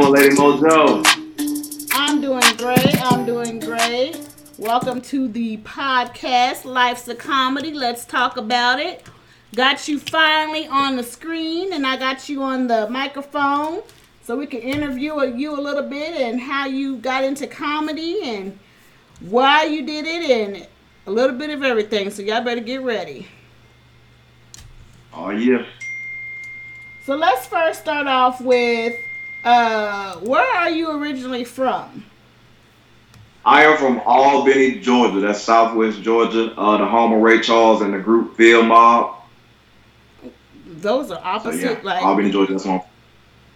doing, Lady Mojo? I'm doing great. I'm doing great. Welcome to the podcast, Life's a Comedy. Let's talk about it. Got you finally on the screen, and I got you on the microphone so we can interview you a little bit and how you got into comedy and why you did it and a little bit of everything. So y'all better get ready. Oh yeah. So let's first start off with uh, where are you originally from? I am from Albany, Georgia. That's Southwest Georgia. Uh, the home of Ray Charles and the group Field Mob. Those are opposite. So, yeah, like Albany, Georgia. That's one.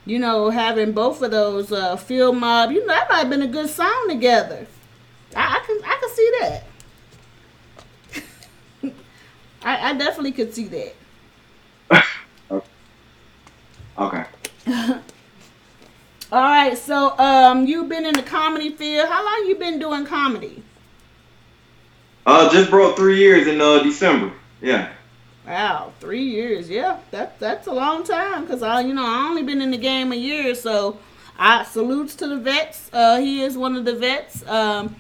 You know, having both of those uh, Field Mob. You know, that might have been a good song together. I, I can I can see that. I, I definitely could see that. okay. All right, so um, you've been in the comedy field. How long you been doing comedy? Uh, just broke three years in uh December. Yeah. Wow, three years. Yeah, that that's a long time. Cause I, you know, I only been in the game a year, so I salutes to the vets. Uh, he is one of the vets. Um,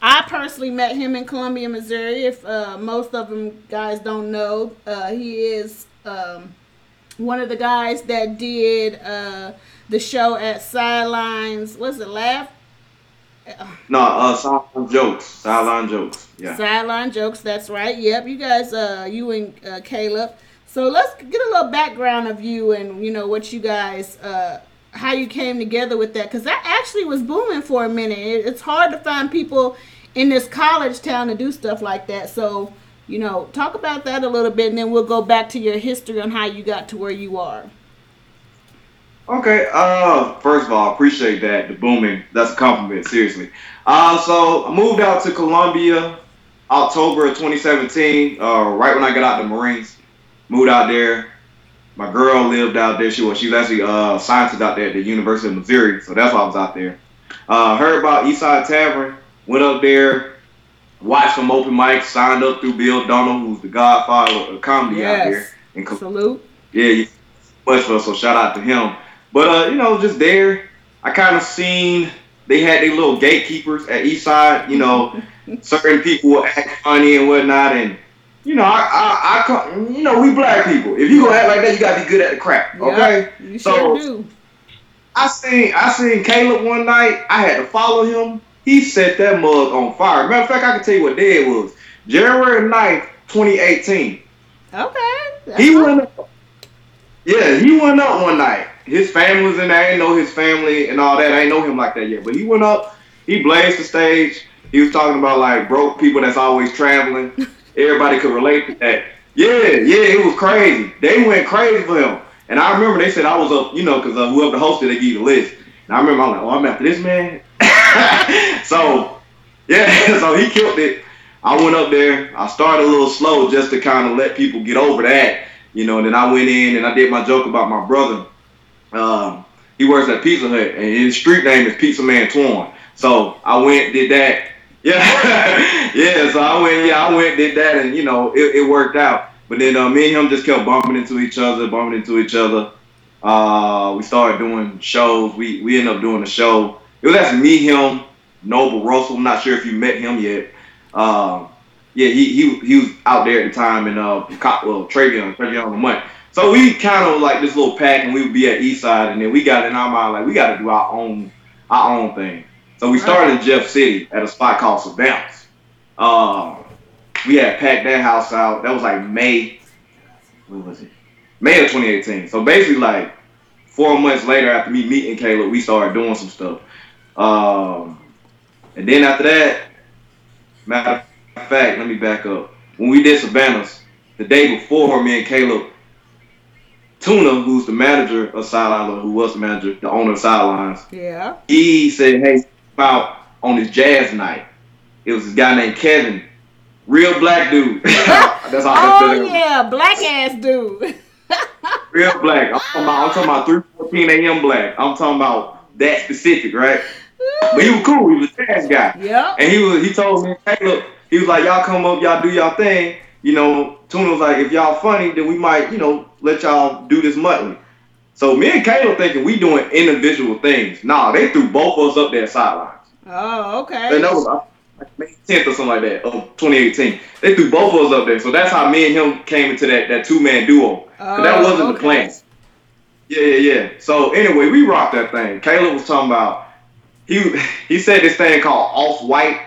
I personally met him in Columbia, Missouri. If uh, most of them guys don't know, uh, he is um, one of the guys that did uh, the show at Sidelines. What's it? Laugh. No, uh, sideline jokes. Sideline jokes. Yeah. Sideline jokes. That's right. Yep. You guys, uh, you and uh, Caleb. So let's get a little background of you and you know what you guys, uh, how you came together with that, because that actually was booming for a minute. It, it's hard to find people in this college town to do stuff like that. So you know, talk about that a little bit, and then we'll go back to your history on how you got to where you are. Okay. Uh, first of all, appreciate that. The booming. That's a compliment. Seriously. Uh, so I moved out to Columbia October of 2017. Uh, right when I got out the Marines, moved out there. My girl lived out there. She was she was actually uh scientist out there at the University of Missouri. So that's why I was out there. Uh, heard about Eastside Tavern. Went up there. Watched some open mics. Signed up through Bill Donald, who's the godfather of comedy yes. out there. In Salute. Yeah, much for so shout out to him. But uh, you know, just there, I kind of seen they had their little gatekeepers at Eastside. You know, certain people will act funny and whatnot, and you know, I, I, I, you know, we black people. If you gonna act like that, you gotta be good at the crap. Okay, yep, you so sure do. I seen, I seen Caleb one night. I had to follow him. He set that mug on fire. Matter of fact, I can tell you what day it was. January 9th, 2018. Okay. He went up. Yeah, he went up one night his family was in there. I didn't know his family and all that. I didn't know him like that yet. But he went up, he blazed the stage. He was talking about like broke people that's always traveling. Everybody could relate to that. Yeah, yeah, it was crazy. They went crazy for him. And I remember they said I was up, you know, because uh, whoever the hosted, they gave you the list. And I remember I'm like, oh, I'm after this man. so, yeah, so he killed it. I went up there. I started a little slow just to kind of let people get over that, you know. And then I went in and I did my joke about my brother um, he works at Pizza Hut, and his street name is Pizza Man Twan. So I went, did that. Yeah, yeah. So I went, yeah, I went, did that, and you know, it, it worked out. But then uh, me and him just kept bumping into each other, bumping into each other. Uh, we started doing shows. We we ended up doing a show. It was actually me, him, Noble Russell. I'm not sure if you met him yet. Um, yeah, he, he he was out there at the time, and uh, well, Travion, Travion Lamont. So we kind of like this little pack, and we would be at Eastside, and then we got in our mind like we got to do our own our own thing. So we started in Jeff City at a spot called Surveillance. Um, we had packed that house out. That was like May. What was it? May of 2018. So basically, like four months later, after me meeting Caleb, we started doing some stuff. Um, and then after that, matter of fact, let me back up. When we did Savannah's, the day before, me and Caleb Tuna, who's the manager of Sideline, who was the manager, the owner of Sidelines, yeah, he said, "Hey, about on his jazz night." It was this guy named Kevin, real black dude. That's all. oh yeah, black ass dude. real black. I'm talking about. I'm talking about three fourteen a.m. black. I'm talking about that specific, right? But he was cool. He was a jazz guy. Yeah. And he was. He told me, "Hey, look." He was like, "Y'all come up, y'all do y'all thing." You know, Tuna was like, "If y'all funny, then we might, you know, let y'all do this monthly. So me and Caleb thinking we doing individual things. Nah, they threw both of us up there sidelines. Oh, okay. And that was like May 10th or something like that of 2018. They threw both of us up there. So that's how me and him came into that, that two man duo. Oh, that wasn't okay. the plan. Yeah, yeah, yeah. So anyway, we rocked that thing. Caleb was talking about he he said this thing called off white,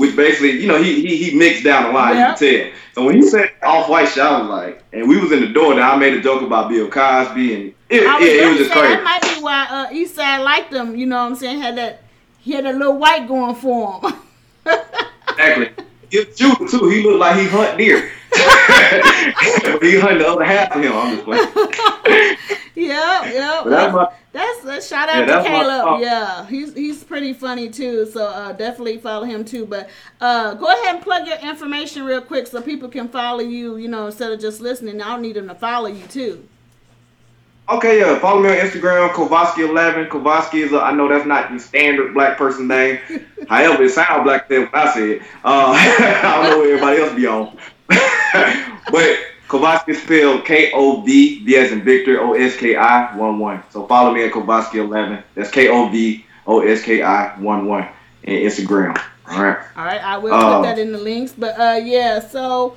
which basically, you know, he he, he mixed down a lot, you can tell. So when he said off white shit, I was like, and we was in the door, and I made a joke about Bill Cosby, and it, was, it, it was just crazy. that might be why uh, Eastside liked him. You know what I'm saying? Had that he had a little white going for him. Exactly. He was shooting too. He looked like he hunt deer. He hunt the other half of him. I'm just playing. yep, yep. That's my That's a shout out Yeah, to Caleb. Yeah, he's he's pretty funny too. So uh, definitely follow him too. But uh, go ahead and plug your information real quick so people can follow you. You know, instead of just listening, I'll need them to follow you too. Okay, yeah. Follow me on Instagram, Kovaski11. Kovaski is, a, I know that's not the standard black person name. However, it sounds black then when I say it. Uh, I don't know what everybody else be on. but Kovaski is spelled K O V, V as in Victor, O S K I 1 1. So follow me at Kovaski11. That's K O V O S K I 1 1 in Instagram. All right. All right, I will put that in the links. But uh, yeah, so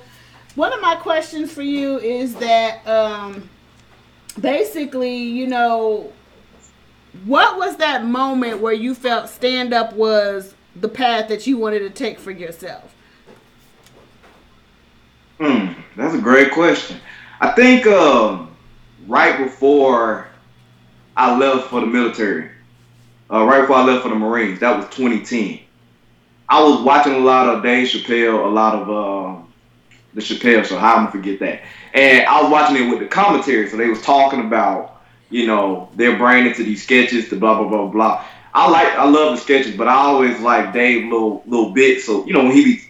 one of my questions for you is that um, basically, you know, what was that moment where you felt stand up was the path that you wanted to take for yourself? Hmm, that's a great question. I think um, right before I left for the military, uh, right before I left for the Marines, that was 2010. I was watching a lot of Dave Chappelle, a lot of uh, the Chappelle show. How am I gonna forget that? And I was watching it with the commentary, so they was talking about, you know, their brain into these sketches, the blah blah blah blah. I like, I love the sketches, but I always like Dave little little bits. So you know, when he be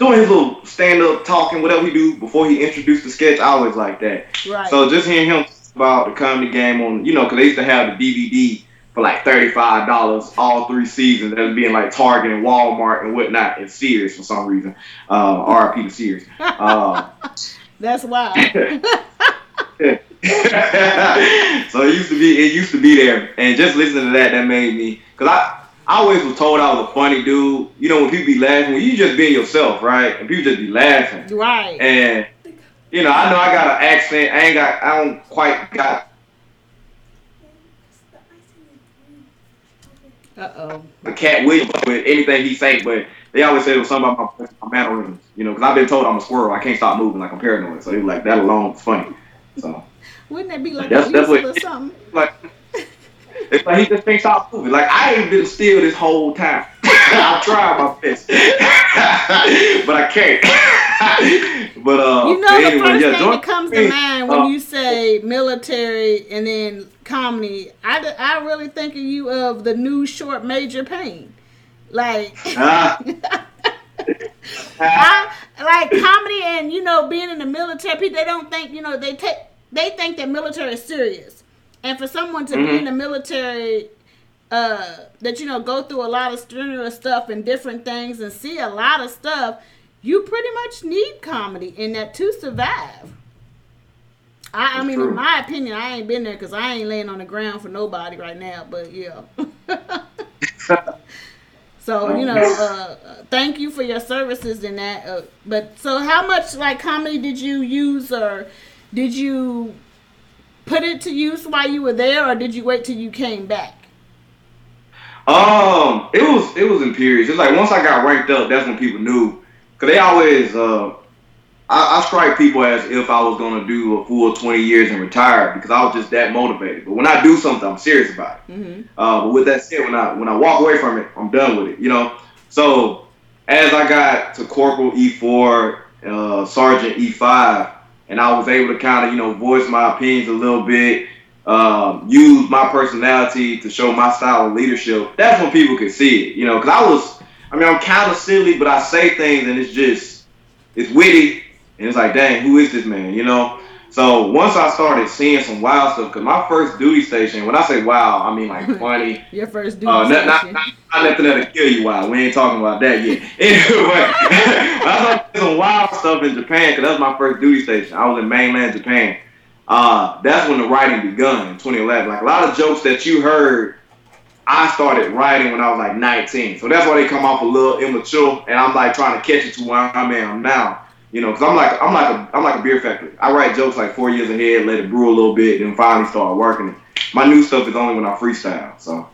doing his little stand up talking, whatever he do before he introduced the sketch, I always like that. Right. So just hearing him talk about the comedy game on, you know, because they used to have the DVD for like thirty five dollars all three seasons. That was being like Target and Walmart and whatnot and Sears for some reason. Uh, RIP to Sears. Uh, That's why. so it used to be it used to be there, and just listening to that, that made me because I. I always was told I was a funny dude. You know, when people be laughing, when you just being yourself, right? And people just be laughing. right. And you know, I know I got an accent. I ain't got. I don't quite got Uh oh. the Katt Williams with anything he say, but they always say it was something about my, my mannerisms. You know, because I've been told I'm a squirrel. I can't stop moving like I'm paranoid. So they were like, that alone funny. So Wouldn't that be like That's- a that's what- or something? like, it's like he just can't stop moving. Like I ain't been still this whole time. I've tried my best, but I can't. but uh, You know, but the first yeah, thing that comes me. to mind when Uh, you say military and then comedy, I, d- I really think of you of the new short Major Payne. Like, Ah. I, like comedy and you know being in the military, people they don't think you know they take they think that military is serious, and for someone to be Mhm. in the military, uh, that you know go through a lot of strenuous stuff and different things and see a lot of stuff, you pretty much need comedy in that to survive. I, I mean, in my opinion, I ain't been there because I ain't laying on the ground for nobody right now. But yeah. So you know, uh, thank you for your services in that. Uh, but so, how much like comedy did you use, or did you put it to use while you were there, or did you wait till you came back? Um, it was it was in periods. It's like once I got ranked up, that's when people knew. Cause they always, uh, I, I strike people as if I was gonna do a full twenty years and retire because I was just that motivated. But when I do something, I'm serious about it. Mm-hmm. Uh, but with that said, when I when I walk away from it, I'm done with it. You know. So as I got to corporal E4, uh, sergeant E5, and I was able to kind of you know voice my opinions a little bit, um, use my personality to show my style of leadership. That's when people could see it. You know, because I was, I mean, I'm kind of silly, but I say things and it's just, it's witty, and it's like, dang, who is this man? You know. So once I started seeing some wild stuff, because my first duty station, when I say wow, I mean like funny. Your first duty Uh, not, not, station. not, not nothing that'll kill you wild. We ain't talking about that yet. Anyway, I saw some wild stuff in Japan because that was my first duty station. I was in mainland Japan. uh, that's when the writing begun in 2011. Like a lot of jokes that you heard, I started writing when I was like 19. So that's why they come off a little immature, and I'm like trying to catch it to where I am at now. You know, because I'm like I'm like a I'm like a beer factory. I write jokes like four years ahead, let it brew a little bit, then finally start working. My new stuff is only when I freestyle. So.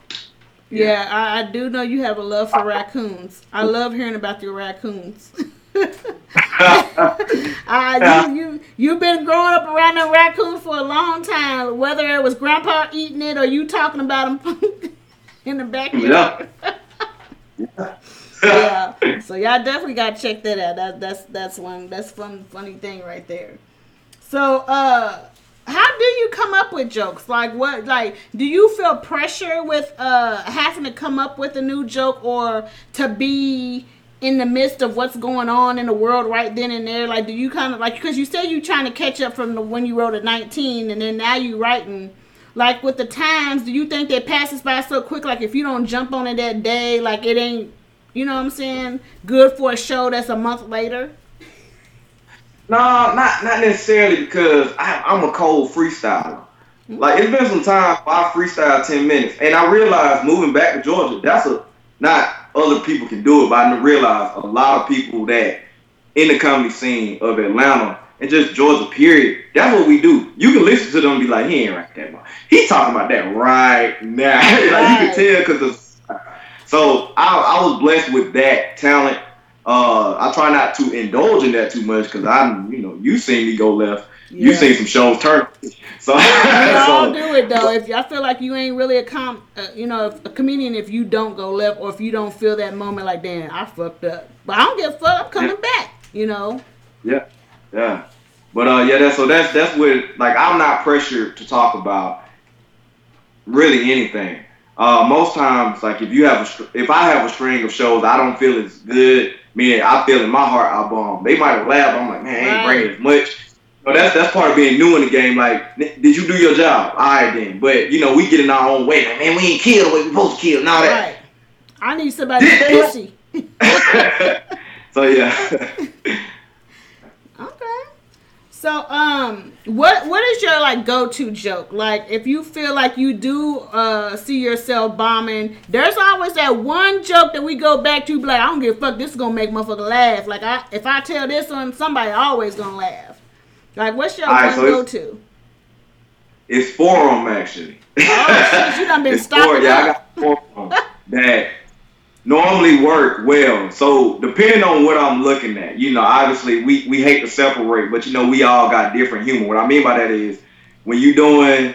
Yeah, yeah I, I, do know you have a love for raccoons. I love hearing about your raccoons. uh, you, you, you've been growing up around them raccoons for a long time, whether it was grandpa eating it or you talking about them in the backyard. Yeah. yeah. So y'all definitely gotta check that out. That, that's that's one that's fun funny thing right there. So uh how do you come up with jokes? Like what like do you feel pressure with uh having to come up with a new joke or to be in the midst of what's going on in the world right then and there? Like, do you kind of like because you said you trying to catch up from the when you wrote at 19 and then now you writing. Like with the times, do you think that passes by so quick? Like if you don't jump on it that day, like it ain't, you know what I'm saying, good for a show that's a month later. No, not not necessarily because I, I'm a cold freestyler. Mm-hmm. Like it's been some time I freestyle ten minutes, and I realized moving back to Georgia, that's a not other people can do it, but I realize a lot of people that in the comedy scene of Atlanta and just Georgia, period, that's what we do. You can listen to them and be like, he ain't right that much. He talking about that right now. like you can tell because so I, I was blessed with that talent. Uh, I try not to indulge in that too much because I'm, you know, you seen me go left. Yeah. You seen some shows turn. So we all do it though. If I feel like you ain't really a com, uh, you know, a comedian, if you don't go left or if you don't feel that moment like, damn, I fucked up. But I don't give a fuck. I'm coming yeah. back. You know. Yeah, yeah. But uh, yeah, that's so that's that's what like I'm not pressured to talk about really anything. Uh, most times, like if you have a if I have a string of shows, I don't feel as good. Meaning, I feel in my heart I bomb. They might laugh. I'm like, man, I ain't bringing as much. So that's that's part of being new in the game. Like, did you do your job? All right, then. But you know, we get in our own way. Like, man, we ain't killed the way we supposed to kill. All that. Right. I need somebody pussy. so yeah. So um, what what is your like go to joke? Like, if you feel like you do uh see yourself bombing, there's always that one joke that we go back to. Be like, I don't give a fuck. This is gonna make motherfucker laugh. Like, I if I tell this one, somebody always gonna laugh. Like, what's your right, so go to? It's them actually. Oh, shit, you done been four, Yeah, I got four of that normally work well. So depending on what I'm looking at, you know, obviously we we hate to separate, but you know, we all got different humor. What I mean by that is when you're doing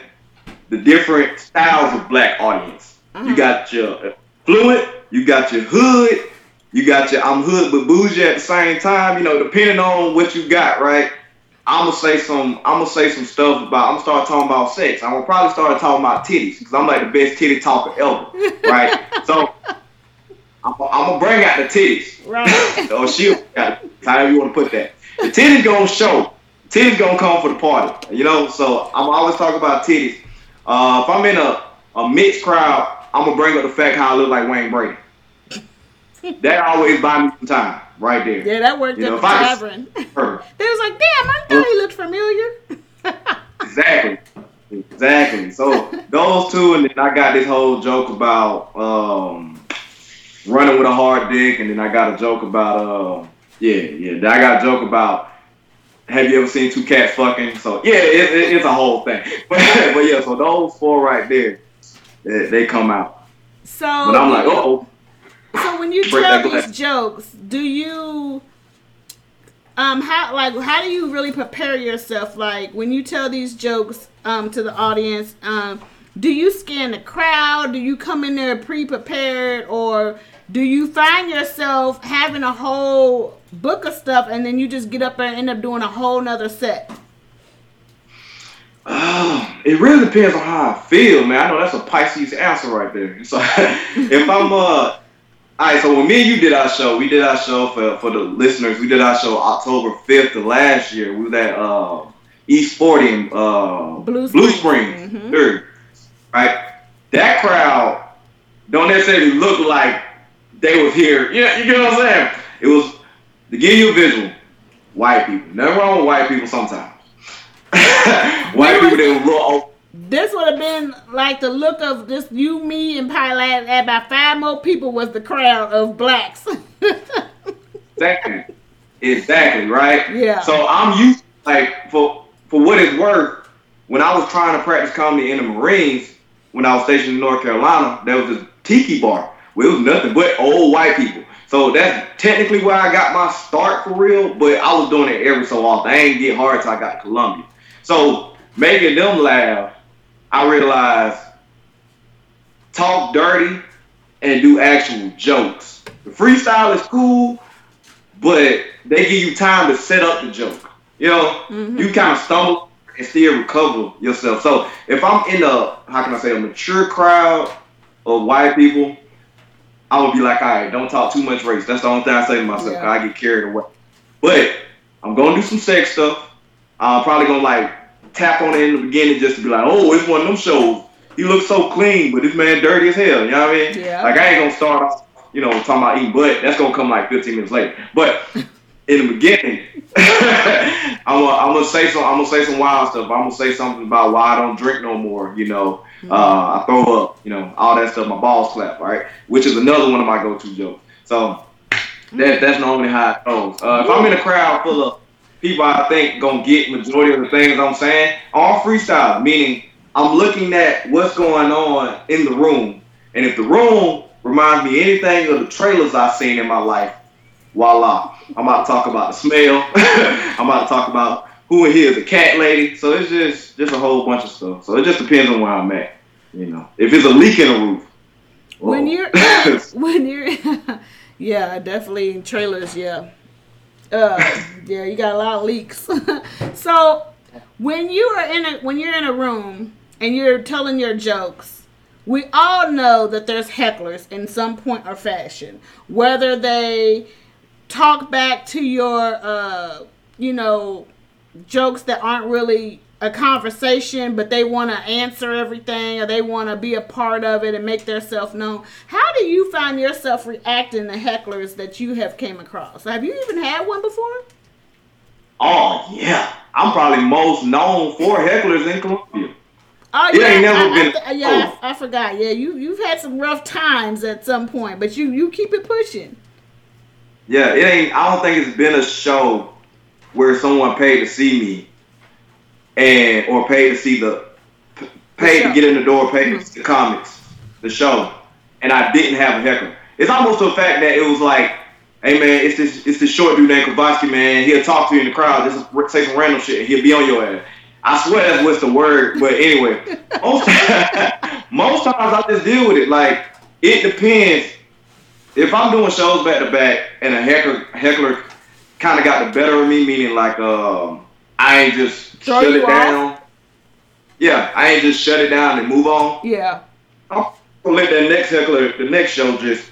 the different styles of black audience, uh-huh. you got your fluent, you got your hood, you got your I'm hood but bougie at the same time. You know, depending on what you got, right? I'm gonna say some. I'm gonna say some stuff about. I'm gonna start talking about sex. I'm gonna probably start talking about titties because I'm like the best titty talker ever, right? so I'm, I'm, gonna bring out the titties, right? or she, however you want to put that. The titties gonna show. Titties gonna come for the party, you know. So I'm always talking about titties. Uh, if I'm in a a mixed crowd, I'm gonna bring up the fact how I look like Wayne Brady. that always buy me some time right there. Yeah, that worked you at know, the tavern. they was like, damn, I thought he looked familiar. exactly. Exactly. So those two, and then I got this whole joke about um, running with a hard dick, and then I got a joke about uh, yeah, yeah. I got a joke about have you ever seen two cats fucking? So yeah, it, it, it's a whole thing. But, but yeah, so those four right there, they, they come out. So but I'm like, oh. So when you tell these jokes, do you um how like how do you really prepare yourself like when you tell these jokes um to the audience um do you scan the crowd do you come in there pre-prepared or do you find yourself having a whole book of stuff and then you just get up and end up doing a whole nother set it really depends on how I feel, man. I know that's a Pisces answer right there. So if I'm uh all right, so when me and you did our show, we did our show for, for the listeners. We did our show October 5th of last year. We was at uh, East Sporting, uh, Blue, Blue Springs, mm-hmm. right? That crowd don't necessarily look like they was here. Yeah, you get what I'm saying? It was to give you a visual. White people, nothing wrong with white people sometimes. White people were look this would have been like the look of just you, me, and probably like about five more people was the crowd of blacks. exactly, exactly, right? Yeah. So I'm used like for for what it's worth. When I was trying to practice comedy in the Marines, when I was stationed in North Carolina, there was a tiki bar it was nothing but old white people. So that's technically where I got my start for real, but I was doing it every so often. I ain't get hard until I got to Columbia. So making them laugh I realized talk dirty and do actual jokes. The freestyle is cool, but they give you time to set up the joke. You know, mm-hmm. you kind of stumble and still recover yourself. So if I'm in a how can I say a mature crowd of white people, I would be like, all right, don't talk too much race. That's the only thing I say to myself. Yeah. I get carried away. But I'm gonna do some sex stuff. I'm probably gonna like tap on it in the beginning just to be like, oh, it's one of them shows. He looks so clean, but this man dirty as hell. You know what I mean? Yeah. Like I ain't gonna start off, you know, talking about eating butt. That's gonna come like 15 minutes later. But in the beginning, I'm gonna, I'm gonna say some I'm gonna say some wild stuff. I'm gonna say something about why I don't drink no more. You know, uh, I throw up. You know, all that stuff. My balls clap. Right, which is another one of my go-to jokes. So that that's normally how it goes. Uh, if I'm in a crowd full of people I think gonna get majority of the things I'm saying all freestyle, meaning I'm looking at what's going on in the room, and if the room reminds me anything of the trailers I've seen in my life, voila, I'm about to talk about the smell. I'm about to talk about who in here is a cat lady. So it's just just a whole bunch of stuff. So it just depends on where I'm at. You know, if it's a leak in the roof. When you're when you're yeah, definitely trailers, yeah. Uh, yeah, you got a lot of leaks. so when you are in a when you're in a room and you're telling your jokes, we all know that there's hecklers in some point or fashion. Whether they talk back to your uh, you know, jokes that aren't really a conversation, but they want to answer everything or they want to be a part of it and make themselves known. How do you find yourself reacting to hecklers that you have came across? Have you even had one before? Oh yeah, I'm probably most known for hecklers in Columbia. Oh yeah, ain't never I, been. I, yeah, I, I, forgot. Yeah, you you've had some rough times at some point, but you you keep it pushing. Yeah, it ain't. I don't think it's been a show where someone paid to see me and or paid to see the pay to get in the door, to mm-hmm. see the comics, the show, and I didn't have a heckler. It's almost to the fact that it was like, hey man, it's this it's this short dude named Kovacsky, man. He'll talk to you in the crowd, just say some random shit, and he'll be on your ass. I swear that's what's the word, but anyway, most most times I just deal with it. Like it depends. If I'm doing shows back to back and a heckler heckler kind of got the better of me, meaning like um, I ain't just Throw shut it down. Off? Yeah, I ain't just shut it down and move on. Yeah. I'm gonna let that next heckler, the next show, just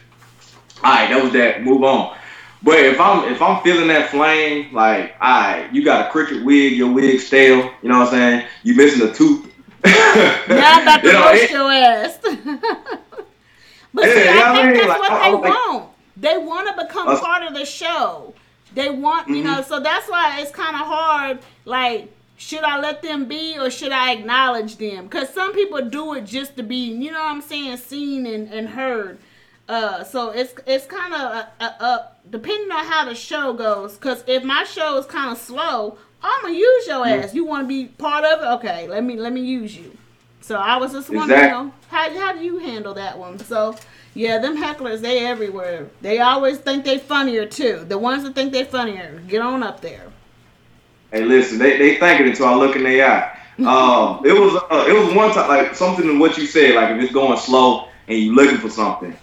all right. That was that. Move on. But if I'm if I'm feeling that flame, like, all right, you got a cricket wig, your wig stale. You know what I'm saying? You missing a tooth. yeah, I'm about to you roast your ass. but see, I think that's like, what they want. They want to become uh, part of the show. They want, you mm-hmm. know, so that's why it's kind of hard. Like should I let them be or should I acknowledge them? Because some people do it just to be, you know what I'm saying, seen and, and heard. Uh, so it's it's kind of depending on how the show goes. Because if my show is kind of slow, I'm gonna use your ass. You want to be part of it? Okay, let me let me use you. So I was just wondering, exactly. you know, how how do you handle that one? So yeah, them hecklers they everywhere. They always think they funnier too. The ones that think they funnier, get on up there. Hey, listen, they they think it until I look in their eye. Um, it was uh, it was one time like something in what you said, like if it's going slow and you looking for something.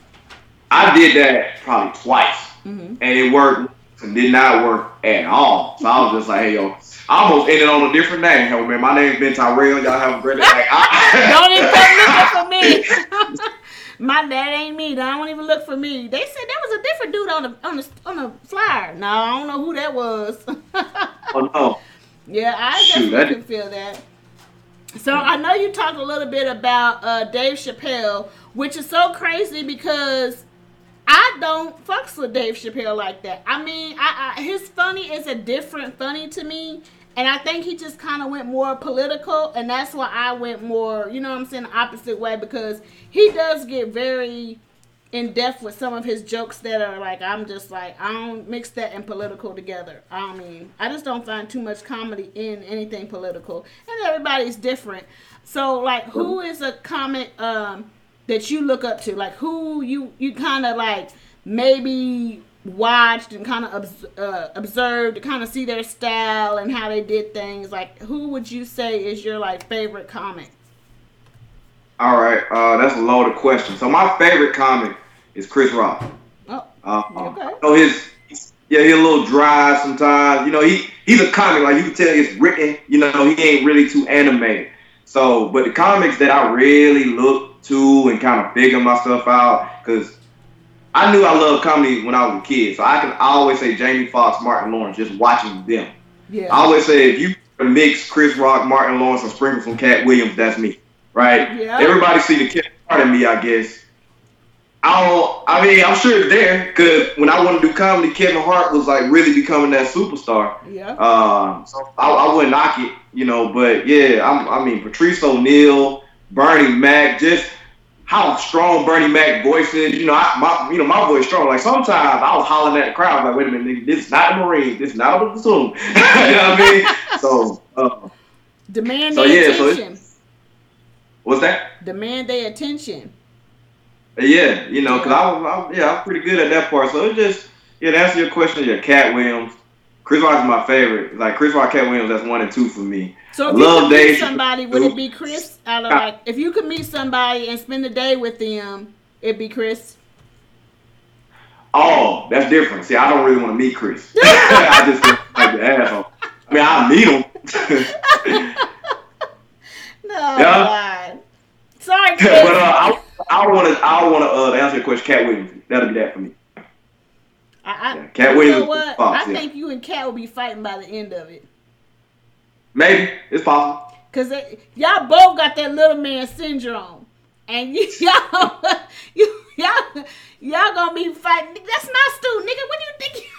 I did that probably twice, mm-hmm. and it worked and did not work at all. So I was just like, hey yo, I almost ended on a different name. Hey, man, my name's Ben Tyrell. Y'all have a great day. Like, I, Don't even come looking for me. my dad ain't me. Don't even look for me. They said there was a different dude on the on the on the flyer. No, I don't know who that was. oh no. Yeah, I Shoot, definitely can feel that. So I know you talked a little bit about uh, Dave Chappelle, which is so crazy because I don't fucks with Dave Chappelle like that. I mean, I, I his funny is a different funny to me, and I think he just kind of went more political, and that's why I went more, you know what I'm saying, the opposite way because he does get very in depth with some of his jokes that are like I'm just like I don't mix that and political together. I mean, I just don't find too much comedy in anything political, and everybody's different. So, like, who is a comic um, that you look up to? Like, who you you kind of like maybe watched and kind of uh, observed to kind of see their style and how they did things like who would you say is your like favorite comic? All right uh, that's a loaded question. So my favorite comic is chris rock. Oh uh, okay. know his yeah he's a little dry sometimes. You know he he's a comic like you can tell it's written. You know he ain't really too animated. So but the comics that i really look to and kind of figure myself out because I knew I loved comedy when I was a kid, so I can always say Jamie Foxx, Martin Lawrence, just watching them. Yeah. I always say if you mix Chris Rock, Martin Lawrence, and sprinkle some Katt Williams, that's me, right? Yeah. Everybody see the Kevin Hart in me, I guess. I don't. I mean, I'm sure it's there because when I wanted to do comedy, Kevin Hart was like really becoming that superstar. Yeah. Um, so I, I wouldn't knock it, you know. But yeah, I'm, I mean, Patrice O'Neal, Bernie Mac, just how strong Bernie Mac voice is. You know, I, my you know my voice strong. Like sometimes I was hollering at the crowd like, wait a minute, nigga, this is not the Marine, this is not a platoon. you know what I mean? So uh, demand so, their yeah, attention. So what's that? Demand their attention. Yeah, you know, cause I was, I, yeah, I'm pretty good at that part. So it just, yeah, to answer your question, yeah, Katt Williams, Chris Rock is my favorite. Like Chris Rock, Katt Williams, that's one and two for me. So if you could meet somebody, would it be Chris? Out of like, if you could meet somebody and spend the day with them, it'd be Chris. Oh, that's different. See, I don't really want to meet Chris. I just like the asshole. I mean, I'll meet him. no, yeah. God. Sorry, Chris. but uh, I, I want to, I want to uh, answer your question. Katt Williams, that'll be that for me. I, I, yeah, Katt Williams. Know what? Fox, I yeah. think you and Katt will be fighting by the end of it. Maybe it's possible. Cause y'all both got that little man syndrome, and y- y'all, you, y'all, y'all gonna be fighting. That's my stool, nigga. What do you think?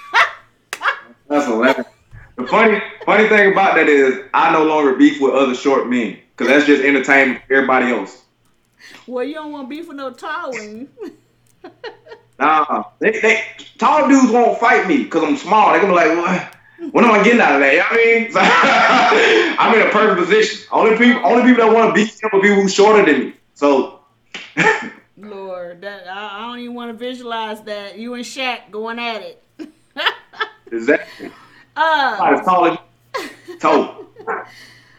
That's hilarious. The funny, funny thing about that is I no longer beef with other short men because that's just entertainment for everybody else. Well, you don't want beef with no tall ones. Nah, they, they tall dudes won't fight me because I'm small. They're gonna be like, what? What am I getting out of that? You know what I mean? So, I'm in a perfect position. Only people, only people that want to beat him are people who's shorter than me. So, Lord, that I, I, don't even want to visualize that you and Shaq going at it. exactly. Uh, tall.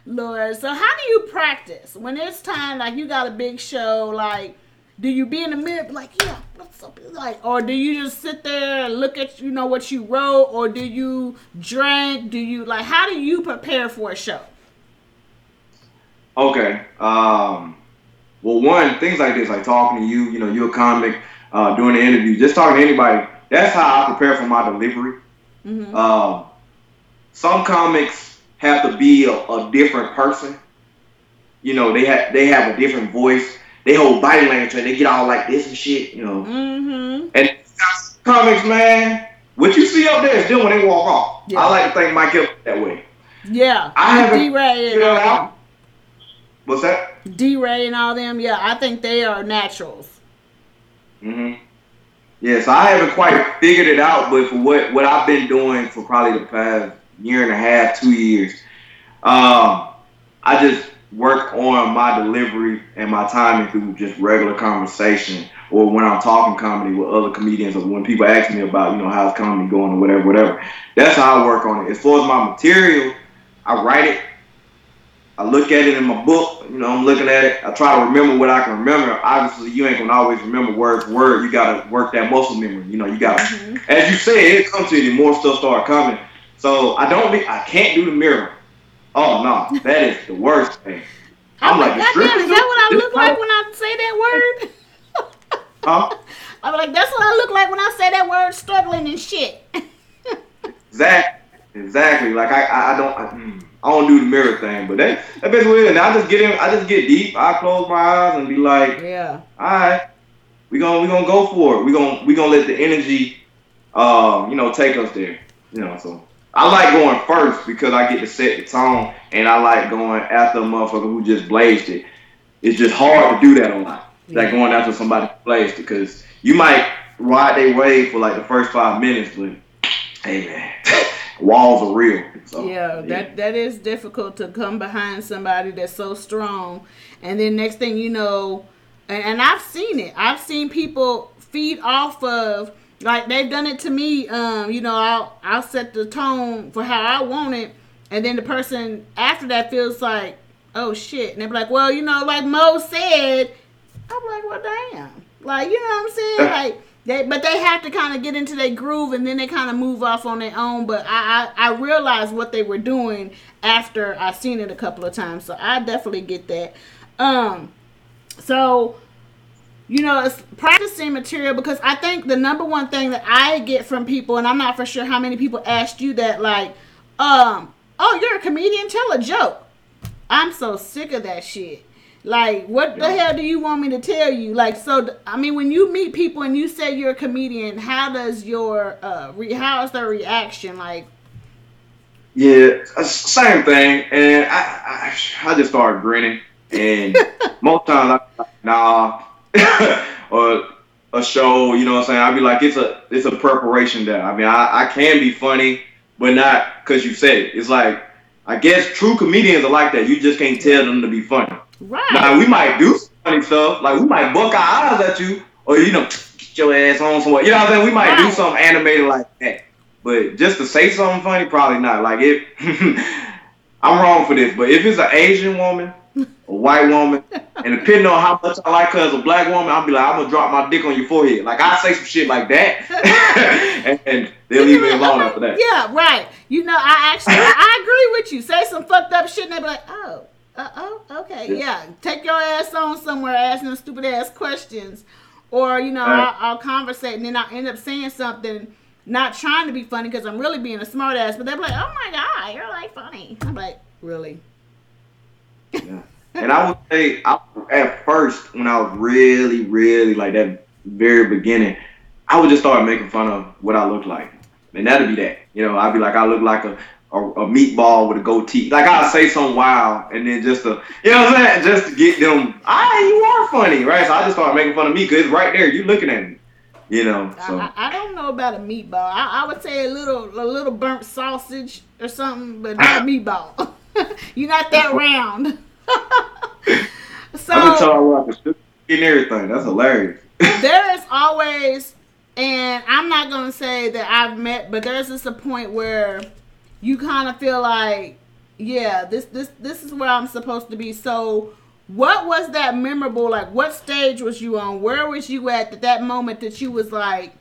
Lord, so how do you practice when it's time? Like you got a big show, like do you be in the mirror like yeah what's up? Like or do you just sit there and look at you know what you wrote or do you drink? Do you like how do you prepare for a show? Okay um well one things like this like talking to you you know you're a comic uh doing the interview just talking to anybody that's how i prepare for my delivery. Mm-hmm. um some comics have to be a, a different person. You know they have they have a different voice they hold body language and they get all like this and shit, you know. Mm-hmm. And comics, man, what you see up there is them when they walk off. Yeah. I like to think Mike Hill that way. Yeah. I haven't. D-Ray and all. What's that? D-Ray and all them. Yeah, I think they are naturals. Mm-hmm. Yeah, so I haven't quite figured it out, but for what what I've been doing for probably the past year and a half, two years, um, I just work on my delivery and my timing through just regular conversation or when I'm talking comedy with other comedians or when people ask me about, you know, how's comedy going or whatever, whatever. That's how I work on it. As far as my material, I write it. I look at it in my book, you know, I'm looking at it. I try to remember what I can remember. Obviously, you ain't gonna always remember word for word. You gotta work that muscle memory. You know, you gotta, mm-hmm. as you said, it comes to you, more stuff start coming. So I don't, be, I can't do the mirror. Oh no, that is the worst thing. I'm, like, God damn, is that what I look like when I say that word? huh? I'm like, that's what I look like when I say that word, struggling and shit. exactly, exactly. Like I, I don't, I, mm, I, don't do the mirror thing, but that, that basically it. And I just get in, I just get deep. I close my eyes and be like, yeah, all right, we gonna, we gonna go for it. We gonna, we gonna let the energy, um, you know, take us there. You know, so I like going first because I get to set the tone, and I like going after a motherfucker who just blazed it. It's just hard to do that a lot. Yeah. Like going after somebody who blazed it because you might ride their wave for like the first five minutes, but hey man, walls are real. So, yeah, yeah, that that is difficult to come behind somebody that's so strong, and then next thing you know, and, and I've seen it. I've seen people feed off of like they've done it to me. Um, you know, I'll I'll set the tone for how I want it, and then the person after that feels like, oh shit, and they're like, well, you know, like Mo said, I'm like, well, damn, like you know what I'm saying, like. They, but they have to kind of get into their groove and then they kind of move off on their own. But I, I, I realized what they were doing after I seen it a couple of times, so I definitely get that. Um, so you know, it's practicing material because I think the number one thing that I get from people, and I'm not for sure how many people asked you that, like, um, oh, you're a comedian, tell a joke. I'm so sick of that shit. Like, what the hell do you want me to tell you? Like, so I mean, when you meet people and you say you're a comedian, how does your uh, re- how is their reaction? Like, yeah, same thing, and I I, I just started grinning, and most times I'm like, nah or a show, you know what I'm saying? I'd be like, it's a it's a preparation there. I mean, I, I can be funny, but not because you said it. It's like I guess true comedians are like that. You just can't tell them to be funny. Right. Now we might do funny stuff, like we might buck our eyes at you, or you know, get your ass on somewhere. You know what I'm saying? We might right. do something animated like that. But just to say something funny, probably not. Like if I'm wrong for this, but if it's an Asian woman a white woman, and depending on how much I like her as a black woman, I'll be like, I'm gonna drop my dick on your forehead. Like I say some shit like that, and, and, they'll leave me alone after that. Yeah, right. You know, I actually I, I, agree with you. Say some fucked up shit, and they be like, oh. Uh, oh, okay, yeah. yeah. Take your ass on somewhere asking them stupid ass questions, or you know, right. I'll, I'll conversate and then I'll end up saying something not trying to be funny because I'm really being a smart ass. But they're like, "Oh my god, you're like funny." I'm like, "Really?" Yeah. And I would say, I, at first, when I was really, really like that very beginning, I would just start making fun of what I look like, and that'd be that. You know, I'd be like, I look like a a, a meatball with a goatee. Like I'd say something wild, and then just to, you know what I'm saying, just to get them, ah, you are funny, right? So I just started making fun of me because it's right there. You looking at me. You know, so I, I, don't know about a meatball. I, I would say a little, a little burnt sausage or something, but not a meatball. You're not that round. so talking about and everything. That's hilarious. there is always, and I'm not gonna say that I've met, but there's just a point where you kind of feel like, yeah, this this this is where I'm supposed to be. So, what was that memorable? Like, what stage was you on? Where was you at at that moment that you was like,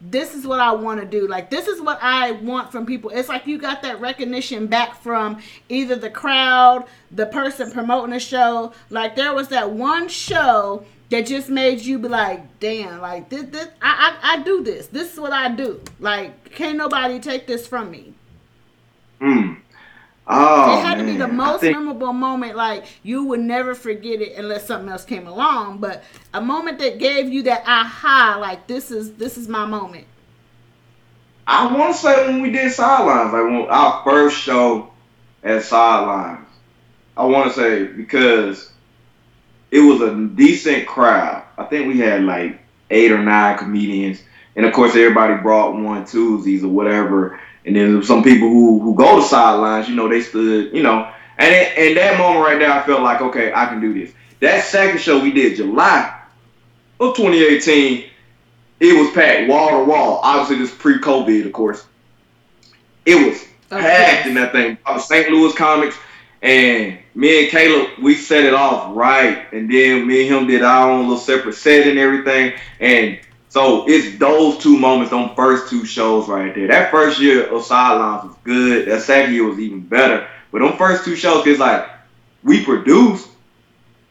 this is what I want to do. Like this is what I want from people. It's like you got that recognition back from either the crowd, the person promoting the show. Like there was that one show that just made you be like, damn, like this, this I, I, I do this. This is what I do. Like can't nobody take this from me. Hmm. Oh, it had man. to be the most think... memorable moment. Like you would never forget it unless something else came along. But a moment that gave you that aha, like this is this is my moment. I want to say when we did sidelines, like when our first show at sidelines. I want to say because it was a decent crowd. I think we had like eight or nine comedians, and of course everybody brought one twosies or whatever and then some people who who go to sidelines, you know, they stood, you know, and in that moment right there, I felt like, okay, I can do this. That second show we did July of 2018, it was packed wall to wall. Obviously, this pre-COVID, of course. It was okay. packed in that thing. St. Louis comics, and me and Caleb, we set it off right, and then me and him did our own little separate set and everything, and so it's those two moments, on first two shows right there. That first year of Sidelines was good. That second year was even better. But on first two shows, it's like we produced